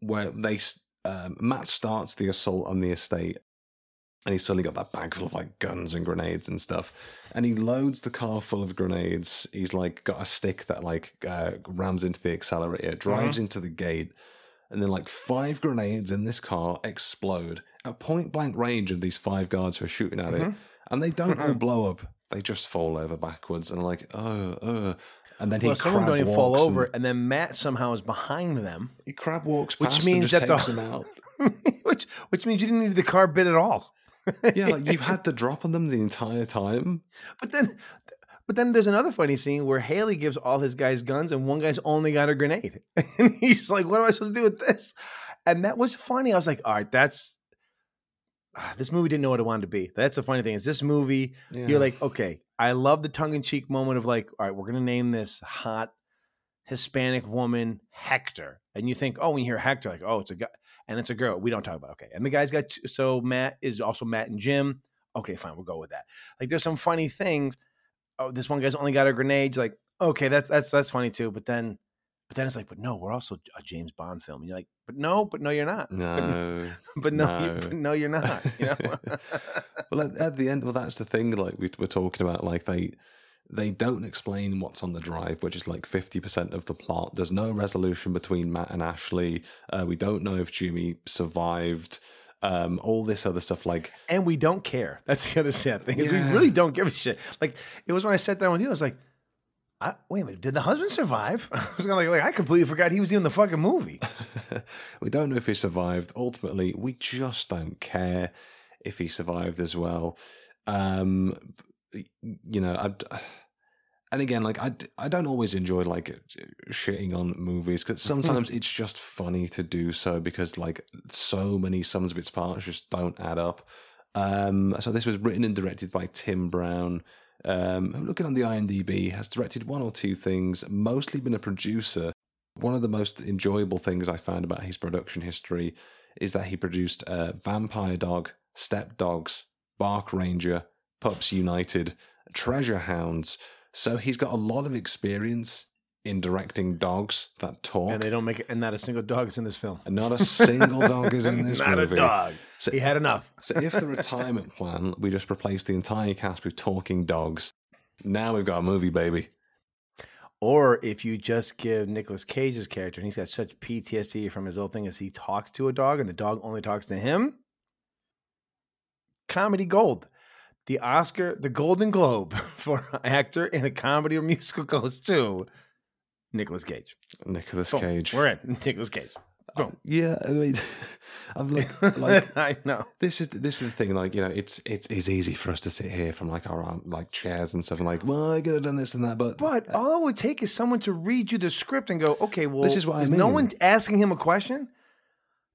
where they um, Matt starts the assault on the estate, and he's suddenly got that bag full of like guns and grenades and stuff, and he loads the car full of grenades. He's like got a stick that like uh, rams into the accelerator, drives into the gate and then like five grenades in this car explode at point blank range of these five guards who are shooting at it, Mhm. and they don't all Mhm. blow up. They just fall over backwards and like oh oh, and then he Well, some of them don't even fall walks over, and- and then Matt somehow is behind them, he crab walks Which past means and that just the- takes them out. which which means you didn't need the car bit at all. Yeah, like you had to drop on them the entire time. But then, but then there's another funny scene where Haley gives all his guys guns, and one guy's only got a grenade, and he's like, "What am I supposed to do with this?" and that was funny. I was like, all right, that's ah, this movie didn't know what it wanted to be. That's the funny thing is this movie. Yeah. You're like, okay, I love the tongue in cheek moment of like, all right, we're gonna name this hot Hispanic woman Hector, and you think, oh, when you hear Hector, like, oh, it's a guy, and it's a girl. We don't talk about okay, and the guy's got two, so Matt is also Matt and Jim. Okay, fine, we'll go with that. Like, there's some funny things. Oh, this one guy's only got a grenade. Like, okay, that's that's that's funny too. But then, but then it's like, but no, we're also a James Bond film. And you're like, but no, but no, you're not. no. But no, you, No. but no, you're not. You know? well, at, at the end, well, that's the thing. Like we we're talking about, like they they don't explain what's on the drive, which is like fifty percent of the plot. There's no resolution between Matt and Ashley. Uh, we don't know if Jimmy survived. Um, all this other stuff, like and we don't care. That's the other sad thing is Yeah. we really don't give a shit. Like it was when I sat down with you, I was like, I, wait a minute, did the husband survive? I was kind of like, like, I completely forgot he was in the fucking movie. we don't know if he survived. Ultimately, we just don't care if he survived as well. Um, you know, I. And again, like I, I don't always enjoy like shitting on movies because sometimes it's just funny to do so because like so many sums of its parts just don't add up. Um, so this was written and directed by Tim Brown. Um, looking on the IMDb, has directed one or two things, mostly been a producer. One of the most enjoyable things I found about his production history is that he produced uh, Vampire Dog, Step Dogs, Bark Ranger, Pups United, Treasure Hounds. So he's got a lot of experience in directing dogs that talk. And they don't make it, and not a single dog is in this film. And not a single dog is in this not movie. a dog. So- he had enough. So if the retirement plan, we just replace the entire cast with talking dogs, now we've got a movie, baby. Or if you just give Nicolas Cage's character, and he's got such PTSD from his old thing as he talks to a dog and the dog only talks to him. Comedy gold. The Oscar, the Golden Globe for actor in a comedy or musical goes to Nicolas Cage. Nicolas Cage. We're in. Nicolas Cage. Boom. Yeah, I mean, I'm like, like I know. this is this is the thing. Like you know, it's it's it's easy for us to sit here from like our um, like chairs and stuff and like, well, I could have done this and that, but But all it would take is someone to read you the script and go, okay, well, This is what I no mean. one asking him a question?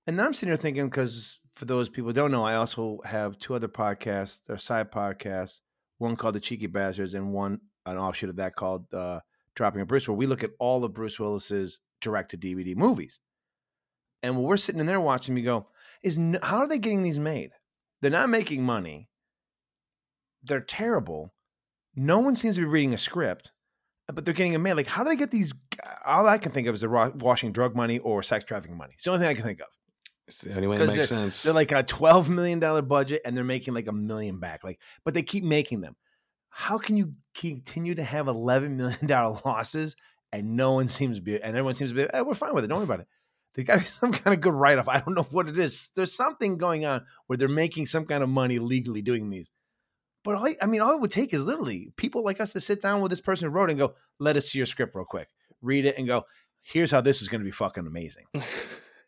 And then I'm sitting here thinking, because for those people who don't know, I also have two other podcasts. They're side podcasts. One called The Cheeky Basterds, and one an offshoot of that called uh, Dropping a Bruce, where we look at all of Bruce Willis's direct to DVD movies. And when we're sitting in there watching, we go, "Is how are they getting these made? They're not making money. They're terrible. No one seems to be reading a script, uh, but they're getting them made. Like, how do they get these? Uh, all I can think of is they're washing drug money or sex trafficking money. It's the only thing I can think of. it's the only way it makes sense. They're like a twelve million dollar budget, and they're making like a million back. Like, but they keep making them. How can you continue to have eleven million dollar losses and no one seems to be, and everyone seems to be, hey, we're fine with it. Don't worry about it. They got some kind of good write off. I don't know what it is. There's something going on where they're making some kind of money legally doing these. But all, I mean, all it would take is literally people like us to sit down with this person who wrote it and go, let us see your script real quick, read it, and go, here's how this is going to be fucking amazing.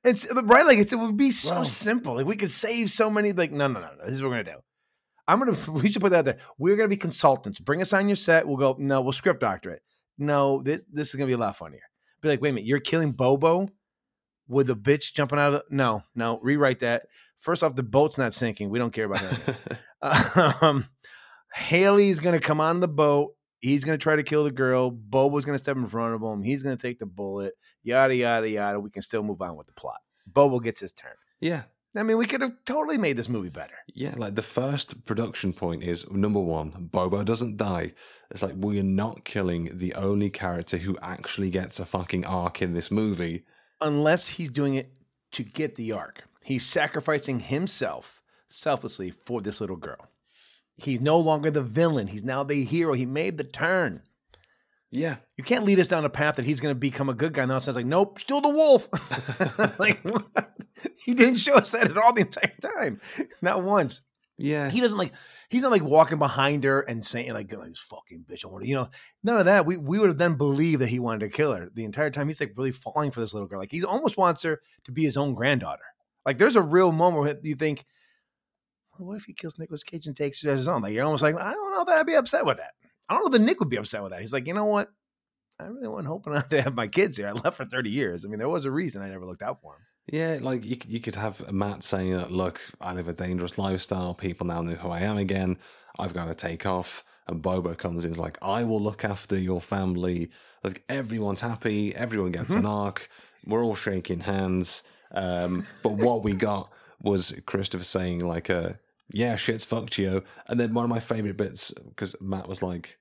It's right, like it's, it would be so Wow. simple. Like we could save so many. Like no, no, no, no. This is what we're gonna do. I'm gonna. We should put that out there. We're gonna be consultants. Bring us on your set. We'll go. No, we'll script doctor it. No, this this is gonna be a lot funnier. Be like, wait a minute, you're killing Bobo with a bitch jumping out of the. No, no, rewrite that. First off, the boat's not sinking. We don't care about that. um, Haley's gonna come on the boat. He's gonna try to kill the girl. Bobo's gonna step in front of him. He's gonna take the bullet. Yada yada yada. We can still move on with the plot. Bobo gets his turn. yeah, I mean, we could have totally made this movie better. yeah. Like the first production point is number one: Bobo doesn't die. It's like we are not killing the only character who actually gets a fucking arc in this movie. Unless he's doing it to get the arc. He's sacrificing himself selflessly for this little girl. He's no longer the villain. He's now the hero. He made the turn. Yeah, You can't lead us down a path that he's going to become a good guy. Now it's like, nope, still the wolf. like, what? he didn't show us that at all the entire time. Not once. yeah. He doesn't like. He's not like walking behind her and saying like, "This fucking bitch." I want to, you know, none of that. We we would have then believed that he wanted to kill her the entire time. He's like really falling for this little girl. Like he almost wants her to be his own granddaughter. Like there's a real moment where you think, well, what if he kills Nicolas Cage and takes her as his own? Like you're almost like, I don't know that I'd be upset with that. I don't know that Nick would be upset with that. He's like, you know what? I really wasn't hoping to have my kids here. I left for 30 years. I mean, there was a reason I never looked out for them. Yeah, like you, could- you could have Matt saying, uh, "Look, I live a dangerous lifestyle. People now know who I am again. I've got to take off." And Bobo comes in, is like, "I will look after your family. Like everyone's happy. Everyone gets an arc. We're all shaking hands." Um, but what we got was Christopher saying, "Like, uh, yeah, shit's fucked you." And then one of my favorite bits because Matt was like,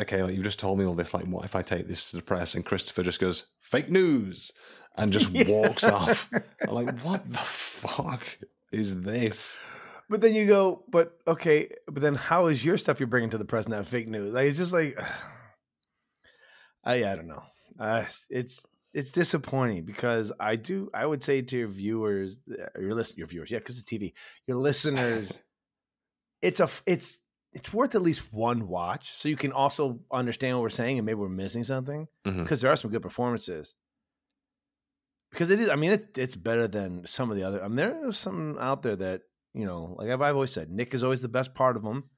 okay, like you've just told me all this. Like, what if I take this to the press? And Christopher just goes, fake news, and just walks off. I'm like, what the fuck is this? But then you go, but okay, but then how is your stuff you're bringing to the press now fake news? Like, it's just like, I, I don't know. Uh, it's it's disappointing because I do. I would say to your viewers, uh, your listen, your viewers, yeah, because it's TV. Your listeners, it's a it's it's worth at least one watch, so you can also understand what we're saying and maybe we're missing something because there are some good performances. Because it is, I mean, it, it's better than some of the other. I mean, there's some out there that you know, like I've, I've always said, Nick is always the best part of them,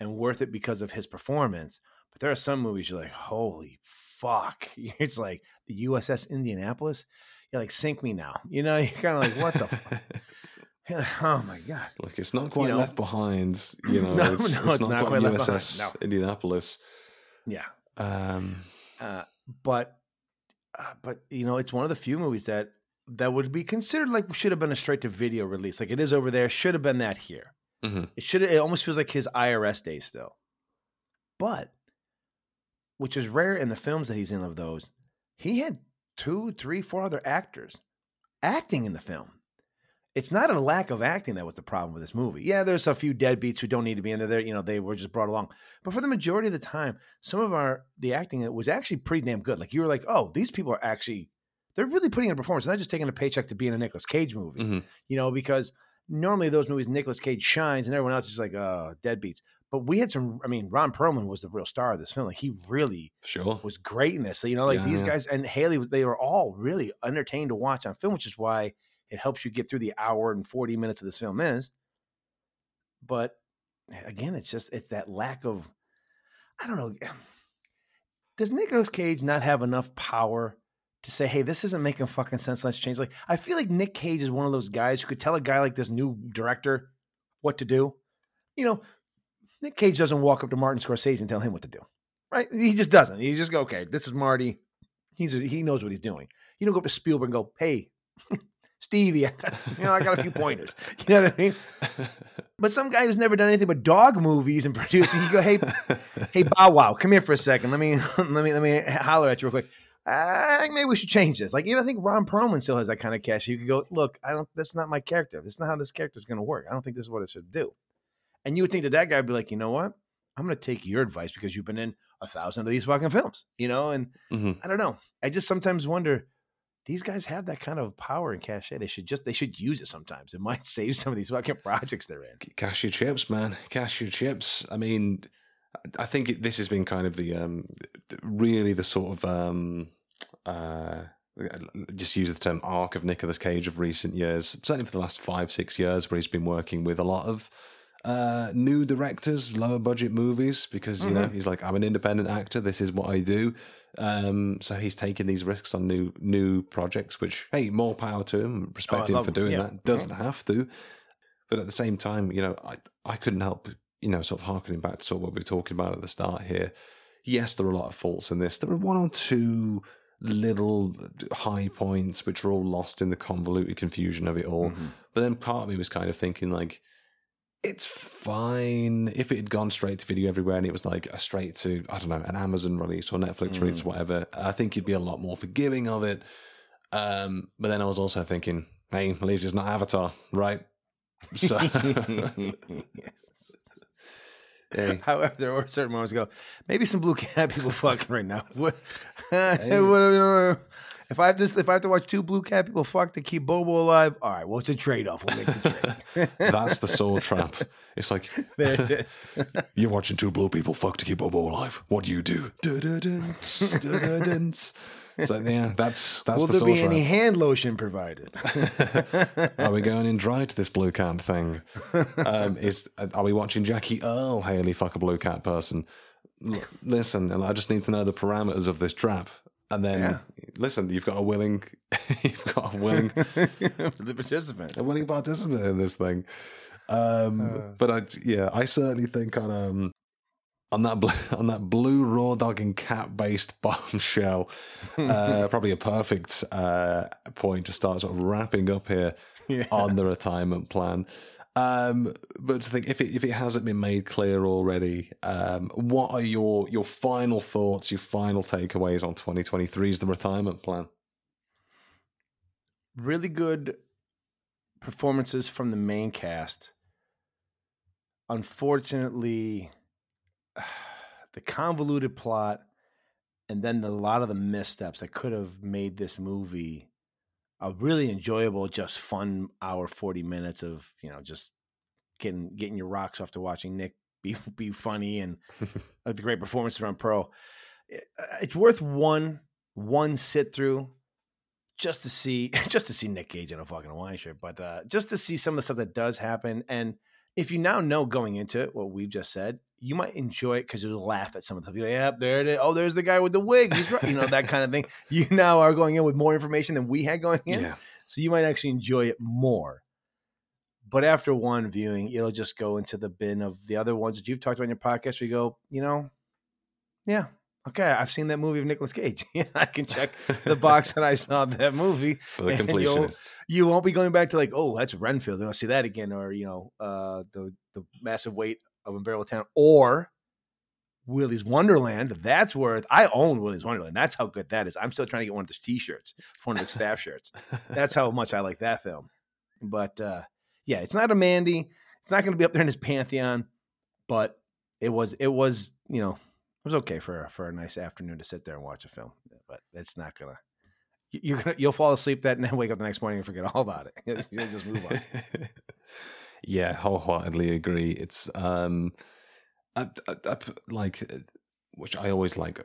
and worth it because of his performance. But there are some movies you're like, holy fuck! It's like the USS Indianapolis. You're like, sink me now. You know, you're kind of like, what the? fuck? Like, oh my god! Look, it's not quite know- left behind. You know, No, it's, no, it's it's not, not quite quite left USS behind, no. Indianapolis. Yeah, Um, uh, but uh, but you know, it's one of the few movies that that would be considered like should have been a straight to video release. Like it is over there, should have been that here. mhm. It should. It almost feels like his IRS days still. But, which is rare in the films that he's in of those, he had two, three, four other actors acting in the film. It's not a lack of acting that was the problem with this movie. Yeah, there's a few deadbeats who don't need to be in there. You know, they were just brought along. But for the majority of the time, some of our the acting was actually pretty damn good. Like you were like, oh, these people are actually they're really putting in a performance. They're not just taking a paycheck to be in a Nicolas Cage movie Mhm. you know, because normally those movies, Nicolas Cage shines and everyone else is like, uh, deadbeats. But we had some, I mean, Ron Perlman was the real star of this film. Like, he really Sure. was great in this. So, you know, like Yeah, these yeah. guys and Haley, they were all really entertained to watch on film, which is why it helps you get through the hour and 40 minutes of this film is. But eh, again, it's just, it's that lack of, I don't know. Eh, does Nicolas Cage not have enough power to say, hey, this isn't making fucking sense. Let's change. Like, I feel like Nick Cage is one of those guys who could tell a guy like this new director what to do. You know, Nick Cage doesn't walk up to Martin Scorsese and tell him what to do, right? He just doesn't. He just go, okay, this is Marty. He's a, he knows what he's doing. You don't go up to Spielberg and go, hey, Stevie, I got, you know, I got a few pointers. You know what I mean? But some guy who's never done anything but dog movies and producing, you go, hey, hey, Bow Wow, come here for a second. Let me let me let me holler at you real quick. I think maybe we should change this. Like even I think Ron Perlman still has that kind of cash. You could go, look, I don't. That's not my character. That's not how this character is going to work. I don't think this is what it should do. And you would think that that guy would be like, you know what? I'm going to take your advice because you've been in a thousand of these fucking films, you know. And Mhm. I don't know. I just sometimes wonder. These guys have that kind of power and cachet. They should just they should use it sometimes. It might save some of these fucking projects they're in. Cash your chips, man. Cash your chips. I mean, I think it, this has been kind of the um, really the sort of um, uh, just use the term arc of Nicolas Cage of recent years. Certainly for the last five six years, where he's been working with a lot of uh, new directors, lower budget movies, because you know he's like, I'm an independent actor. This is what I do. Um, so he's taking these risks on new new projects, which hey, more power to him. Respect him love for doing Yeah. that. Doesn't have to, but at the same time, you know, I I couldn't help you know sort of harkening back to sort of what we were talking about at the start here. Yes, there are a lot of faults in this. There are one or two little high points which are all lost in the convoluted confusion of it all. Mm-hmm. But then part of me was kind of thinking like it's fine if it had gone straight to video everywhere and it was like a straight to I don't know an Amazon release or Netflix release or whatever. I think you'd be a lot more forgiving of it. Um, but then I was also thinking, hey, at least it's not Avatar, right? So Hey. However, there were certain moments ago. Maybe some blue cat people fucking right now. What, what- if I have to, if I have to watch two blue cat people fuck to keep Bobo alive, all right. Well, it's a trade off. We'll make the trade. that's the soul trap. It's like there it is. You're watching two blue people fuck to keep Bobo alive. What do you do? So yeah, that's that's Will the there be any trap. hand lotion provided? Are we going in dry to this blue cat thing? Um, is are we watching Jackie Earle Haley fuck a blue cat person? l- listen, and I just need to know the parameters of this trap. And then Yeah. listen, you've got a willing, you've got a willing, the participant. a willing participant in this thing. Um, Uh. but I, yeah, I certainly think on um on that bl- on that blue raw dog and cat based bombshell, uh, probably a perfect uh, point to start sort of wrapping up here Yeah. on the retirement plan. Um, but to think if it if it hasn't been made clear already, um, what are your your final thoughts, your final takeaways on 2023's the retirement plan? really good performances from the main cast. Unfortunately, the convoluted plot and then the, a lot of the missteps that could have made this movie a really enjoyable, just fun hour, 40 minutes of, you know, just getting getting your rocks off to watching Nick be be funny and uh, the great performance from Pro. It- It's worth one one sit through just to see just to see Nick Cage in a fucking Hawaiian shirt, but uh, just to see some of the stuff that does happen. And if you now know going into it what we've just said, you might enjoy it because you'll laugh at some of the like, yep, there it is. Oh, there's the guy with the wig. He's right. You know, that kind of thing. You now are going in with more information than we had going in. Yeah, So you might actually enjoy it more. But after one viewing, it'll just go into the bin of the other ones that you've talked about on your podcast where you go, you know, yeah, okay, I've seen that movie of Nicolas Cage. I can check the box that I saw that movie. for the completionists. You won't be going back to like, oh, that's Renfield. And I'll see that again, or you know, uh, the the massive weight of Unbearable Town, or Willy's Wonderland. That's worth. I own Willy's Wonderland. That's how good that is. I'm still trying to get one of those T-shirts, one of the staff shirts. That's how much I like that film. But uh, yeah, it's not a Mandy. It's not going to be up there in his pantheon, but it was. It was. You know, was okay for for a nice afternoon to sit there and watch a film. But it's not gonna. you- You're gonna. You'll fall asleep that and then wake up the next morning, and forget all about it. You'll just move on. yeah, wholeheartedly agree. It's um, I, I, I, like, uh, which I always like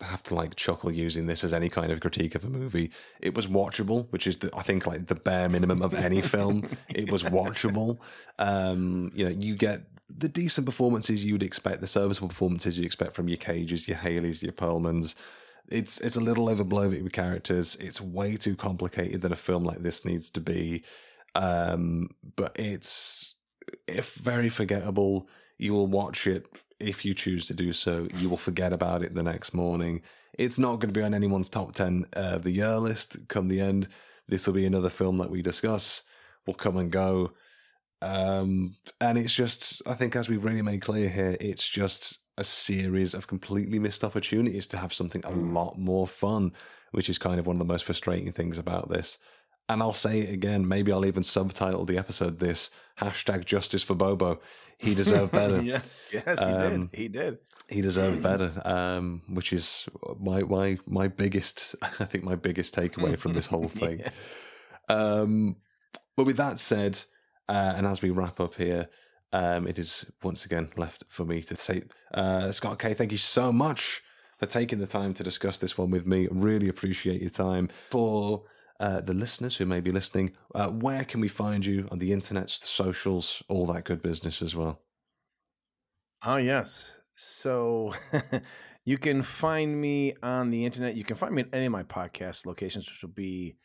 have to like chuckle using this as any kind of critique of a movie. It was watchable, which is the, I think like the bare minimum of any film. It was watchable. Um, you know, you get the decent performances you would expect, the serviceable performances you'd expect from your Cages, your Haleys, your Perlmans. It's it's a little overblown with characters. It's way too complicated than a film like this needs to be. Um, but it's if very forgettable. You will watch it if you choose to do so. You will forget about it the next morning. It's not going to be on anyone's top ten of the year list. Come the end, this will be another film that we discuss. Will come and go. Um, and it's just, I think, as we've really made clear here, it's just a series of completely missed opportunities to have something a lot more fun, which is kind of one of the most frustrating things about this. And I'll say it again, maybe I'll even subtitle the episode this hashtag justice for Bobo. He deserved better. yes, yes, he Um, did. He did. He deserved better, um, which is my my my biggest, I think, my biggest takeaway from this whole thing. Um, but with that said, uh, and as we wrap up here, um, it is once again left for me to say, uh, Scott K, thank you so much for taking the time to discuss this one with me. Really appreciate your time. For uh, the listeners who may be listening, uh, where can we find you on the internet, the socials, all that good business as well? Oh yes. So you can find me on the internet. You can find me in any of my podcast locations, which will be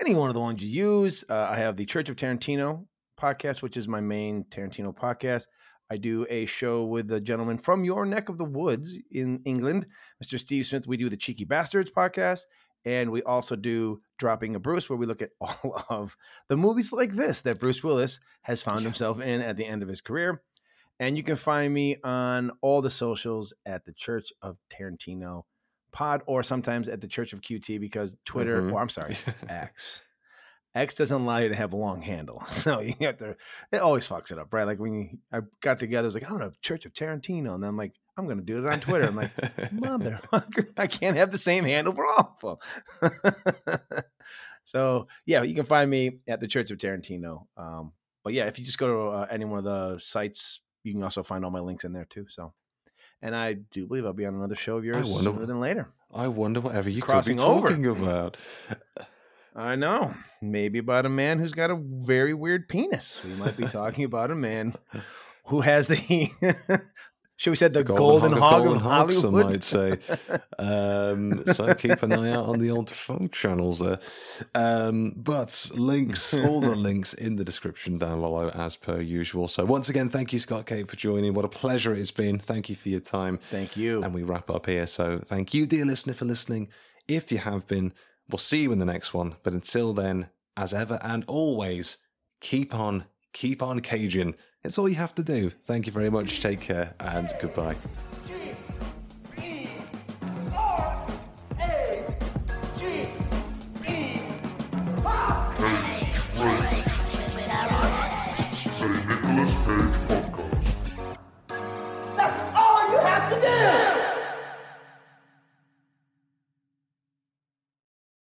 any one of the ones you use. Uh, I have the Church of Tarantino podcast, which is my main Tarantino podcast. I do a show with a gentleman from your neck of the woods in England, Mr. Steve Smith. We do the Cheeky Basterds podcast. And we also do Dropping a Bruce, where we look at all of the movies like this that Bruce Willis has found himself in at the end of his career. And you can find me on all the socials at the Church of Tarantino pod or sometimes at the Church of QT because Twitter, Mhm. or I'm sorry, X. X doesn't allow you to have a long handle. So you have to, it always fucks it up, right? Like when you, I got together, I was like, I'm to Church of Tarantino. And then I'm like, I'm going to do it on Twitter. I'm like, motherfucker, I can't have the same handle for all of them. so yeah, you can find me at the Church of Tarantino. Um, but yeah, if you just go to uh, any one of the sites, you can also find all my links in there too. So, and I do believe I'll be on another show of yours wonder- sooner than later. I wonder whatever you Crossing could be over. talking about. I know, maybe about a man who's got a very weird penis. We might be talking about a man who has the Should we say the, golden, hog, of hog, some Hollywood? might say. Um, so keep an eye out on the old folk channels there. Um, but links, all the links in the description down below as per usual. So once again, thank you, Scott K, for joining. What a pleasure it's been. Thank you for your time. Thank you. And we wrap up here. So thank you, dear listener, for listening. If you have been, We'll see you in the next one, but until then, as ever and always, keep on, keep on caging. It's all you have to do. Thank you very much. Take care and goodbye. That's all you have to do!